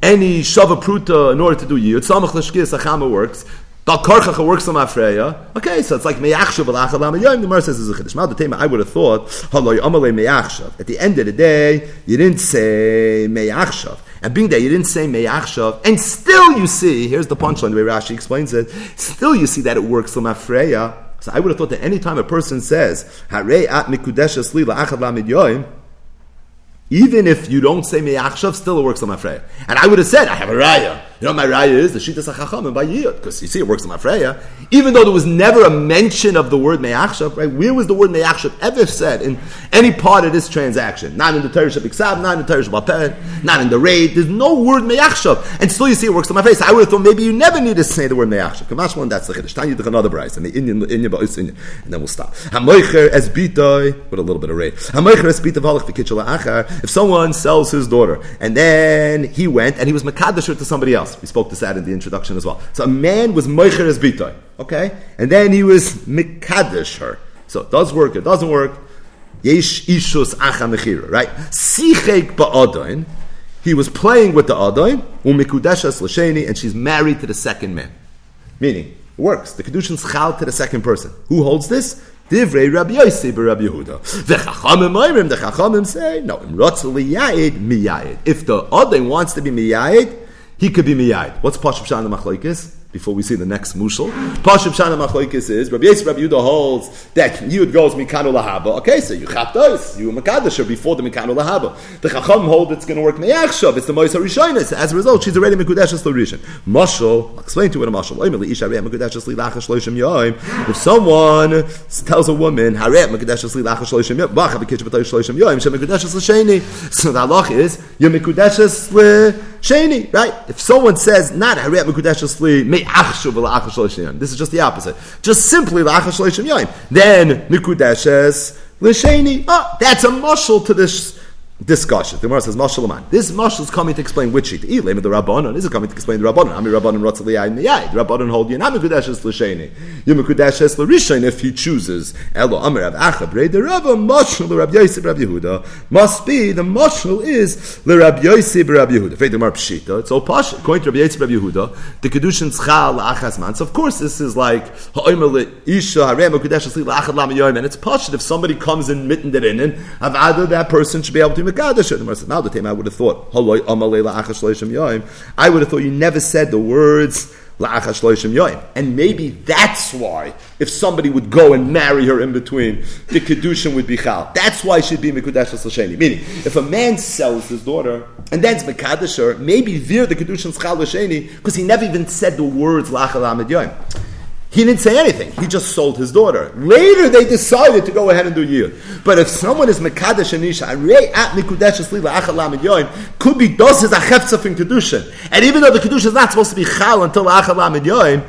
any Shava Pruta in order to do Yud. Samach Lashkis Achama works. Dal Karchacha works on Afreya. Okay, so it's like Meyachshav Alachal Yom. The Mar says is a Chiddush. Mal the I would have thought Haloi Amalei Meyachshav. At the end of the day, you didn't say Meyachshav. And being that you didn't say Meyachshav, and still you see, here's the punchline, the way Rashi explains it, still you see that it works on Afreya So I would have thought that any time a person says, Hare at mikudeshes li la'achad lamid yoim, even if you don't say me'achshav, still it works on Mafreya. And I would have said, I have a raya. You know my raya is? The Shittas HaChachamim by Yiyot. Because you see, it works on Mafreya. Even though there was never a mention of the word me'achshav, right? Where was the word me'achshav ever said in any part of this transaction? Not in the Torah Shabbat not in the Torah Shabbat not in the raid. There's no word me'achshav. And still you see it works on my face. I would have thought maybe you never need to say the word me'achshav. Kamashman, that's the Chiddush. Tanya another price. And the Indian, Indian, Indian, and then we'll stop. HaMoicher es bitoy, with a little bit of raid. HaMoicher es bitoy v'halach v'kitchel if someone sells his daughter, and then he went and he was Makadasher to somebody else. We spoke this out in the introduction as well. So a man was Moicher as Bitoy, okay? And then he was Mikadash her. So it does work, it doesn't work. Yesh Ishus Acha Mechira, right? Sichek Ba'adoin. He was playing with the Adoin, Umikudeshas Lasheni, and she's married to the second man. Meaning, it works. The Kedushin's chal to the second person. Who holds this? Divrei Rabbi Yosef Rabbi Yehuda. The Chachamim Oimrim, the Chachamim say, no, Imrotzali Yayid, Miyayid. If the Odin wants to be Miyayid, he could be Miyayid. What's Pashup Shan Machlaikis? before we see the next mushal. Pashim Shana Machlokes is Rabbi Yisrael Rabbi Yehuda holds that Yud goes Mikanu Lahaba. Okay, so you chaptos, you Makadasher before the Mikanu Lahaba. The Chacham hold it's going to work Meyachshav. It's the Moisa Rishonis. As a result, she's already Mekudeshes Lorishan. Mashal, I'll explain to it a Mashal. If someone tells a woman, Haret Mekudeshes Lilachash Loishim Yoim, Bach Abikich Batoy Shloishim Yoim, Shem Mekudeshes L'Sheni. So the halach is, you're Mekudeshes L'Sheni, right? If someone says, not Haret Mekudeshes L'Sheni, this is just the opposite. Just simply la'achashalishim yoim. Then nikudeshes l'sheni. Oh, that's a mushal to this discussion. The Gemara says Mashal This Mashal is coming to explain which sheet. Elam the Rabbanon. Is coming to explain the Rabbanon. Ami Rabbanon Ratzaliyai Miyai. The Rabbanon hold you. Nami Kudeshes L'Sheni. Yom Kudeshes L'Rishain if he chooses. Elo Amir Rav Achabre. The Rabba Mashal the Rabbi Yosef Rabbi Yehuda must be the Mashal is the Rabbi Yosef Rabbi Yehuda. Faith the Gemara Pshita. It's posh. According to Rabbi Yosef Rabbi Yehuda, the Kedushin Tzchal Achas Man. So of course this is like Ha'omer Isha Harem Kudeshes L'Achad Lam Yoim. And it's posh if somebody comes and mitten it in, and Avada that person should be able to Mekadosh. The Gemara now the time I would have thought, I would have thought you never said the words and maybe that's why, if somebody would go and marry her in between, the Kedushin would be Chal. That's why she'd be Mekudash L'Sheni. Meaning, if a man sells his daughter, and then it's Mekadosh maybe there the Kedushin's Chal because he never even said the words La'achal Amid. He didn't say anything. He just sold his daughter. Later, they decided to go ahead and do yiyud. But if someone is mekadesh anisha, could be dos is a cheftzaf in kedusha. And even though the kedusha is not supposed to be chal until achalam yoim,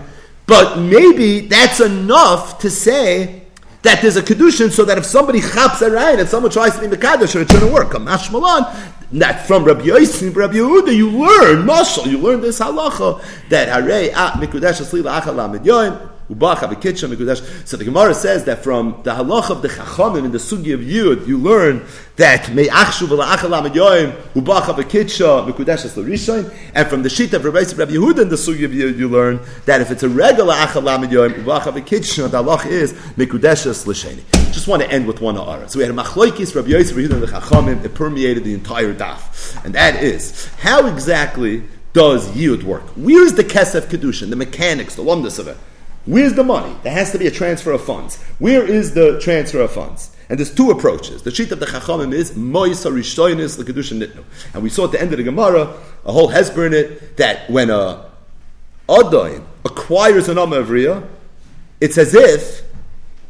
but maybe that's enough to say that there's a kedushin, so that if somebody chaps a right and someone tries to be mekadesh, it shouldn't work. A mashmalan, that from Rabbi Yosef, Rabbi Yehuda, you learn mashal, you learn this halacha that harei at mikudesh lila achalam yoim. So the Gemara says that from the halach of the Chachamim in the sugi of Yud, you learn that me'achshu v'la'achal yoim ubacha v'kitsha mekudeshes l'rishain, and from the sheet of Rabbi Rabbi Yehuda in the sugi of Yud, you learn that if it's a regular achal yoim ubacha v'kitsha, the halach is mekudeshes l'sheni. Just want to end with one ha'ara. So we had a machloikis Rabbi Yosef Yehuda and the Chachamim. It permeated the entire daf, and that is how exactly does Yud work? Where is the kesef kedushin, the mechanics, the lumdus of it? Where's the money? There has to be a transfer of funds. Where is the transfer of funds? And there's two approaches. The sheet of the Chachamim is Moisa Rishoinis L'Kedushin Nitnu. And we saw at the end of the Gemara a whole hesber in it that when a Adain acquires an Amavriya, it's as if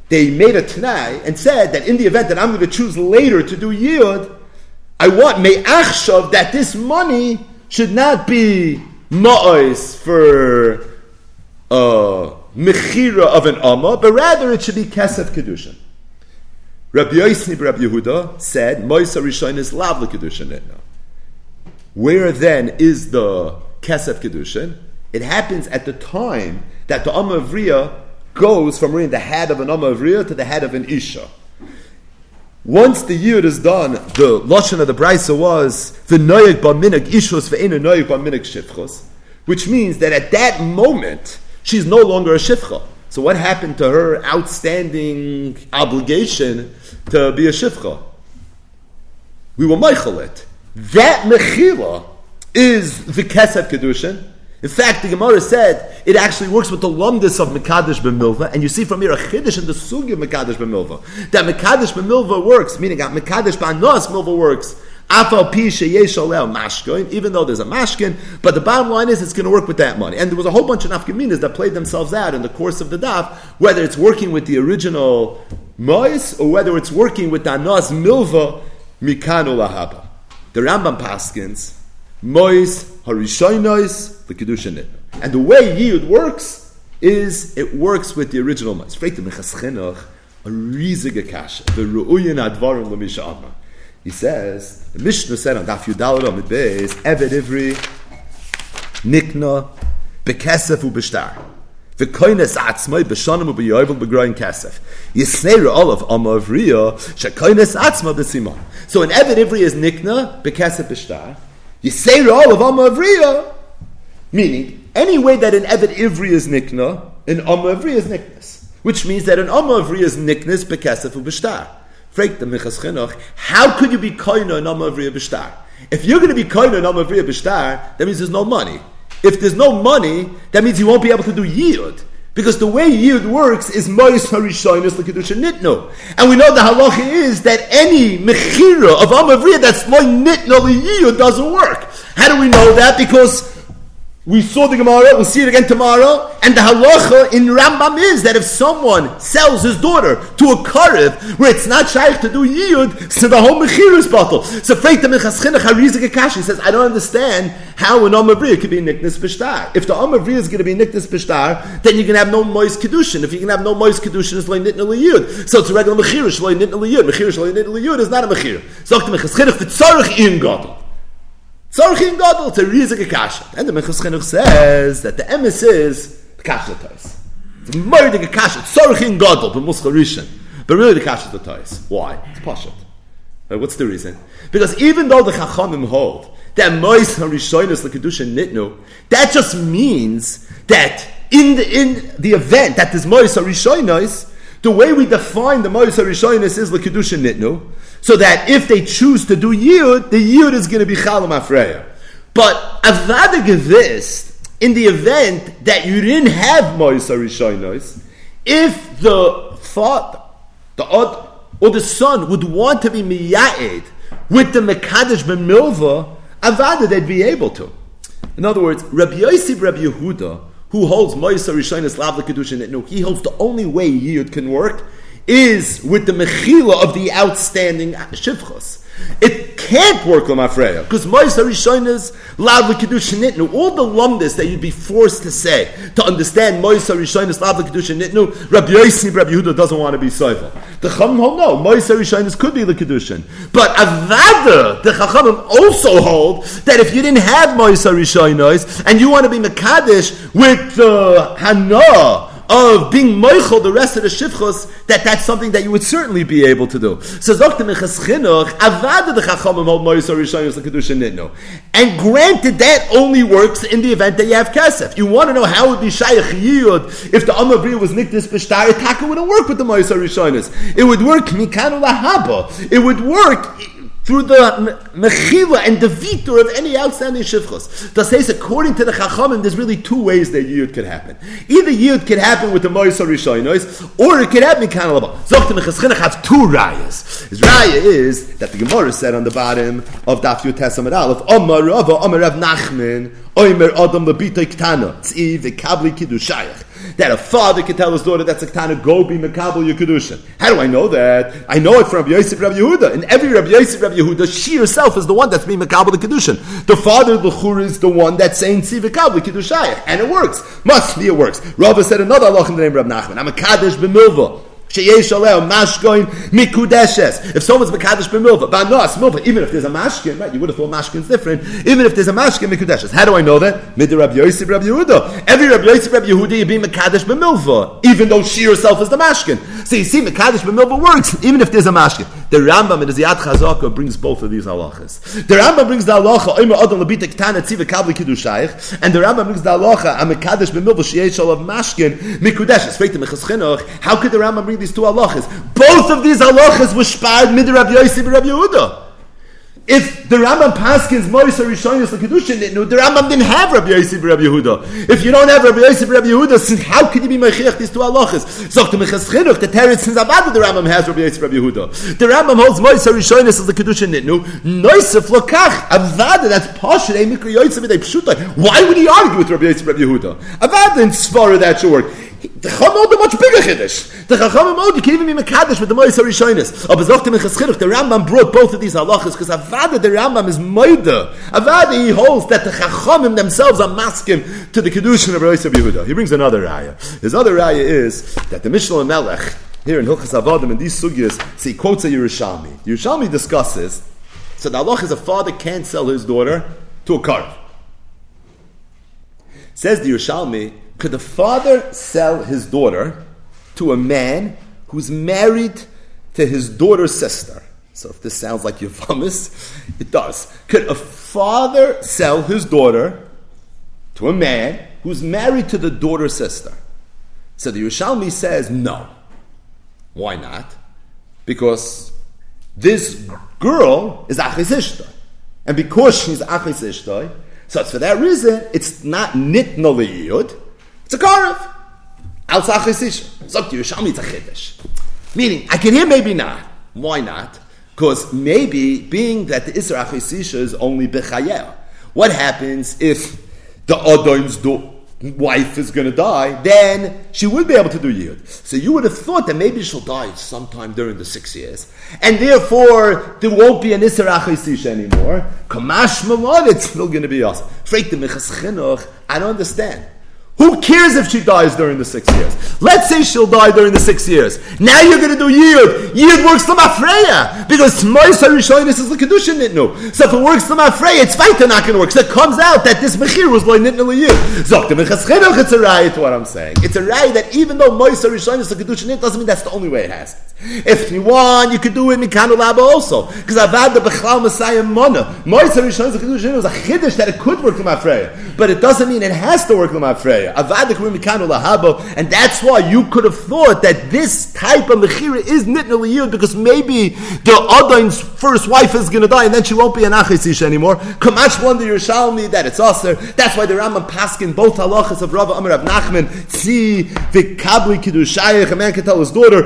they made a Tanai and said that in the event that I'm going to choose later to do Yid, I want Me'achshav that this money should not be Ma'os for uh, mechira of an amma, but rather it should be kesef kedushin. Rabbi Yosef Rabbi Yehuda said, Moisa Rishon is lavla kedushin. Where then is the kesef kedushin? It happens at the time that the amma avriya goes from wearing the head of an amma avriya to the head of an isha. Once the year is done, the lashon of the brisa was v'noyek b'minik ishus ve'ena noyek b'minik shifchos, which means that at that moment she's no longer a shifcha. So what happened to her outstanding obligation to be a shifcha? We were meichel it. That mechila is the kesef kedushin. In fact, the Gemara said it actually works with the lumdis of Mekadesh B'milva, and you see from here a chiddush in the sugi of Mekadesh B'milva. That Mekadesh B'milva works, meaning that Mekadesh B'anos Milva works, Even though there's a mashkin, but the bottom line is it's going to work with that money. And there was a whole bunch of nafkaminas that played themselves out in the course of the daf, whether it's working with the original mois or whether it's working with anas milva mikanu lahaba. The Rambam paskins mois harishoinois the kedusha And the way yid works is it works with the original mois. A riesige kasha, the ru'uyin advarim l'misha amar. He says, the Mishnah said on Daf Yudalad on Beis, Eved Ivri, Nikna, Bekesef Beshtar. V'koines atzmai b'shanim u'b'yovel b'groin kesef. Yisneira olav amma avriya, shekoines atzma b'simon. So an Eved Ivri is Nikna, Bekesef Beshtar. Yisneira olav amma avriya, meaning, any way that an Eved Ivri is Nikna, an Avri is Niknas. Which means that an Amma Avri is Niknas, Bekesef u Fragt the Michas Chinuch, how could you be koina and amavriya b'shtar? If you're going to be koina and amavriya b'shtar, that means there's no money. If there's no money, that means you won't be able to do yiyud. Because the way yiyud works is mois harishoinus l'kedusha nitno. And we know the halacha is that any mechira of amavriya that's moy nitno yiyud doesn't work. How do we know that? Because we saw the Gemara, we'll see it again tomorrow. And the halacha in Rambam is that if someone sells his daughter to a karev where it's not shaykh to do yiyud, so the whole mechir is bottle. So Freit the Akashi says, I don't understand how an Amavriya could be Niknas Bishtar. If the Amavriya is going to be Niknas Bishtar, then you can have no Mois Kedushin. If you can have no Mois Kedushin, it's like Nitna Liyud. So it's a regular mechir, Shalai Nitna Liyud. Mechir Shalai Nitna Liyud is not a mechir. So the Minchas Chinuch, the Tzarech in Gadol. Tzorchin Gadol, it's a rizik kasha. And the Minchas Chinuch says that the emes is the kasha tois. It's a murdig kasha, Tzorchin Gadol, but Muscha Rishon. But really the kasha the tois. Why? It's pashat. Right, uh, what's the reason? Because even though the Chachamim hold that Mois HaRishoinus LeKedusha Nitnu, that just means that in the, in the event that this Mois HaRishoinus, the way we define the Mois HaRishoinus is LeKedusha Nitnu, so that if they choose to do yud, the yud is going to be chalam afreya. But avada gevist, in the event that you didn't have moisa rishonos, if the father, the odd, or the son would want to be miya'ed with the mekadesh ben milva, avada they'd be able to. In other words, Rabbi Yosef Rabbi Yehuda, who holds moisa rishonos lav kedushin, he holds the only way yud can work is with the mechila of the outstanding shivchos. It can't work on Afreya because Mois Harishonas Lav Nitnu. All the lumdis that you'd be forced to say to understand Mois Harishonas Lav Nitnu. Rabbi Yossi, Rabbi Yehuda doesn't want to be soivel. The Chachamim hold no. Mois Harishonas could be the Kedushin, but Avada the Chachamim also hold that if you didn't have Mois Harishonas and you want to be Mekadesh with the Hana of being moichel the rest of the shivchos, that that's something that you would certainly be able to do. So Zokta Minchas Chinuch, Avada the Chachamim hold mois or Rishayos Kedusha Nitno. And granted, that only works in the event that you have kesef. You want to know how it would be Shayach Yiyud if the Amavri was Nikdis B'shtar, Taka wouldn't work with the mois or It would work Mikanu Lahaba. It would work through the mechila and the vitor of any outstanding shivchos. That says, according to the chachamim, there's really two ways that yud could happen. Either yud can happen with the mois or rishonos, or it could happen in kanalaba. Zochtim Minchas Chinuch have two rayas. His raya is that the Gemara said on the bottom of Daf Yud Tesamad Aleph, Omar Rava, Omar Rav Nachman, Oimer Adam Labita Ktana, Tzi V'Kabli Kiddushayach that a father can tell his daughter that's a ketana, go be mekabel your kedushin. How do I know that? I know it from Rabbi Yosef Rabbi Yehuda. And every Rabbi Yosef Rabbi Yehuda, she herself is the one that's being mekabel the kedushin. The father, the chur, is the one that's saying si v'kabel kedushayach, and it works. Must be it works. Rava said another Allah in the name of Rabbi Nachman. I'm a Kaddish b'milva. Sheyesh aleo mashkoin mikudeshes. If someone's mekadosh b'milva, ba'nos milva, even if there's a mashkin, right? You would have thought mashkin's different. Even if there's a mashkin mikudeshes, how do I know that? Midir Rabbi Yosef, Rabbi Yehuda. Every Rabbi Yosef, Rabbi Yehuda, you be mekadosh b'milva, even though she herself is the mashkin. So you see, mekadosh b'milva works even if there's a mashkin. The Rambam in the Ziyad Chazaka brings both of these halachas. The Rambam brings the halacha Omer Adam Labita Ktana Tziva Kabli Kiddushaych, and the Rambam brings the halacha Amekadosh B'Milva Sheyesh of Mashkin Mikudesh. It's to Mechas How could the Rambam bring these two halachas? Both of these halachas were spared mid Rabbi Yosef Rabbi Yehuda. If the Rambam Paskins Moisa Rishonis as the Kedushin Nitnu, the Rambam didn't have Rabbi Yosef Rabbi Yehuda. If you don't have Rabbi Yosef Rabbi Yehuda, how could you be Mechiach these two halachas? The Minchas Chinuch, the Teretz in Zavada, the Rambam has Rabbi Yosef Rabbi Yehuda. The Rambam holds Moisa Rishonis as the Kedushin Nitnu. Noisef Lokach, Avada, that's Pashat, a Mikri Yosef, a Pshuta. Why would he argue with Rabbi Yosef Rabbi Yehuda? Avada in Svara, that should work. The Chacham a much bigger Chiddush. The Chacham you can even be Mekadosh with the Moisa Rishonis. Aber Zok the Minchas Chinuch, the Rambam brought both of these halachas because Avada, the Rambam is Moida. Avada, he holds that the Chachamim themselves are masking to the Kedushin of Reis of Yehuda. He brings another raya. His other raya is that the Mishneh LaMelech, here in Hilchas Avadim, in these sugyas, see, he quotes a Yerushalmi. Yerushalmi discusses, so the halach is a father can't sell his daughter to a karv. Says the Yerushalmi, could the father sell his daughter to a man who's married to his daughter's sister? So if this sounds like Yavamis, it does. Could a father sell his daughter to a man who's married to the daughter's sister? So the Yerushalmi says no. Why not? Because this girl is Achisishta. And because she's Achisishta, so it's for that reason, it's not Nitna Liyud, it's a Karev. Achisishta. So the Yerushalmi, it's a Chiddush. Meaning, I can hear maybe not. Why not? Because maybe, being that the Isra Achisisha is only Bechayel, what happens if the Adon's do- wife is going to die, then she would be able to do Yid. So you would have thought that maybe she'll die sometime during the six years, and therefore there won't be an Isra Achisisha anymore. Kamash Malad, it's still going to be us. I don't understand. Who cares if she dies during the six years? Let's say she'll die during the six years. Now you're going to do Yid. Yid works the Mafreya. Because Moisa Rishonis is the Kedushin Nitnu. So if it works the Mafreya, it's weiter not going to work. So it comes out that this Mechir was like Nitnu. Zokta Minchas Chinuch, it's a riot what I'm saying. It's a riot that even though Moisa is the Kedushin Nitnu, doesn't mean that's the only way it has. If you want, you could do it Mikanu Laba also. Because I've had the Bechal Messiah Mona. Moisa Kedushin Nitnu is a Chiddush that it could work the Mafreya. But it doesn't mean it has to work Lama Freya. I've had the Mafreya. And that's why you could have thought that this type of mechira is nitna liyud because maybe the Adon's first wife is going to die and then she won't be an achisish anymore. Kamash wonder Yerushalmi that it's aser. That's why the Rambam paskin both halachas of Rav Amar Nachman see the kabli kidushayich a man can tell his daughter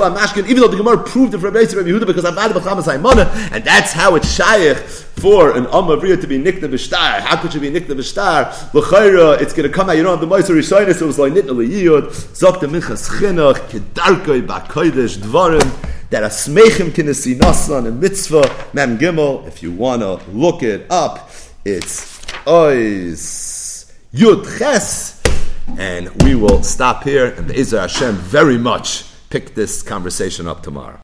milva yeshla mashkin even though the Gemara proved it for Rabbi Yehuda because Avad b'chamas Haimana and that's how it's shayich for an Amavriya to be nikna b'shtar. How could you be nikna b'shtar? L'chayra, it's going to come out. You don't have the Meiser Rishonis. It was like nitna liyud. Zok the minchas chinuch kedarkoi b'kodesh dvarim that a smechim kinesi nasan and mitzvah mem gimel. If you wanna look it up, it's ois yud ches. And we will stop here, and Be'ezer Hashem very much pick this conversation up tomorrow.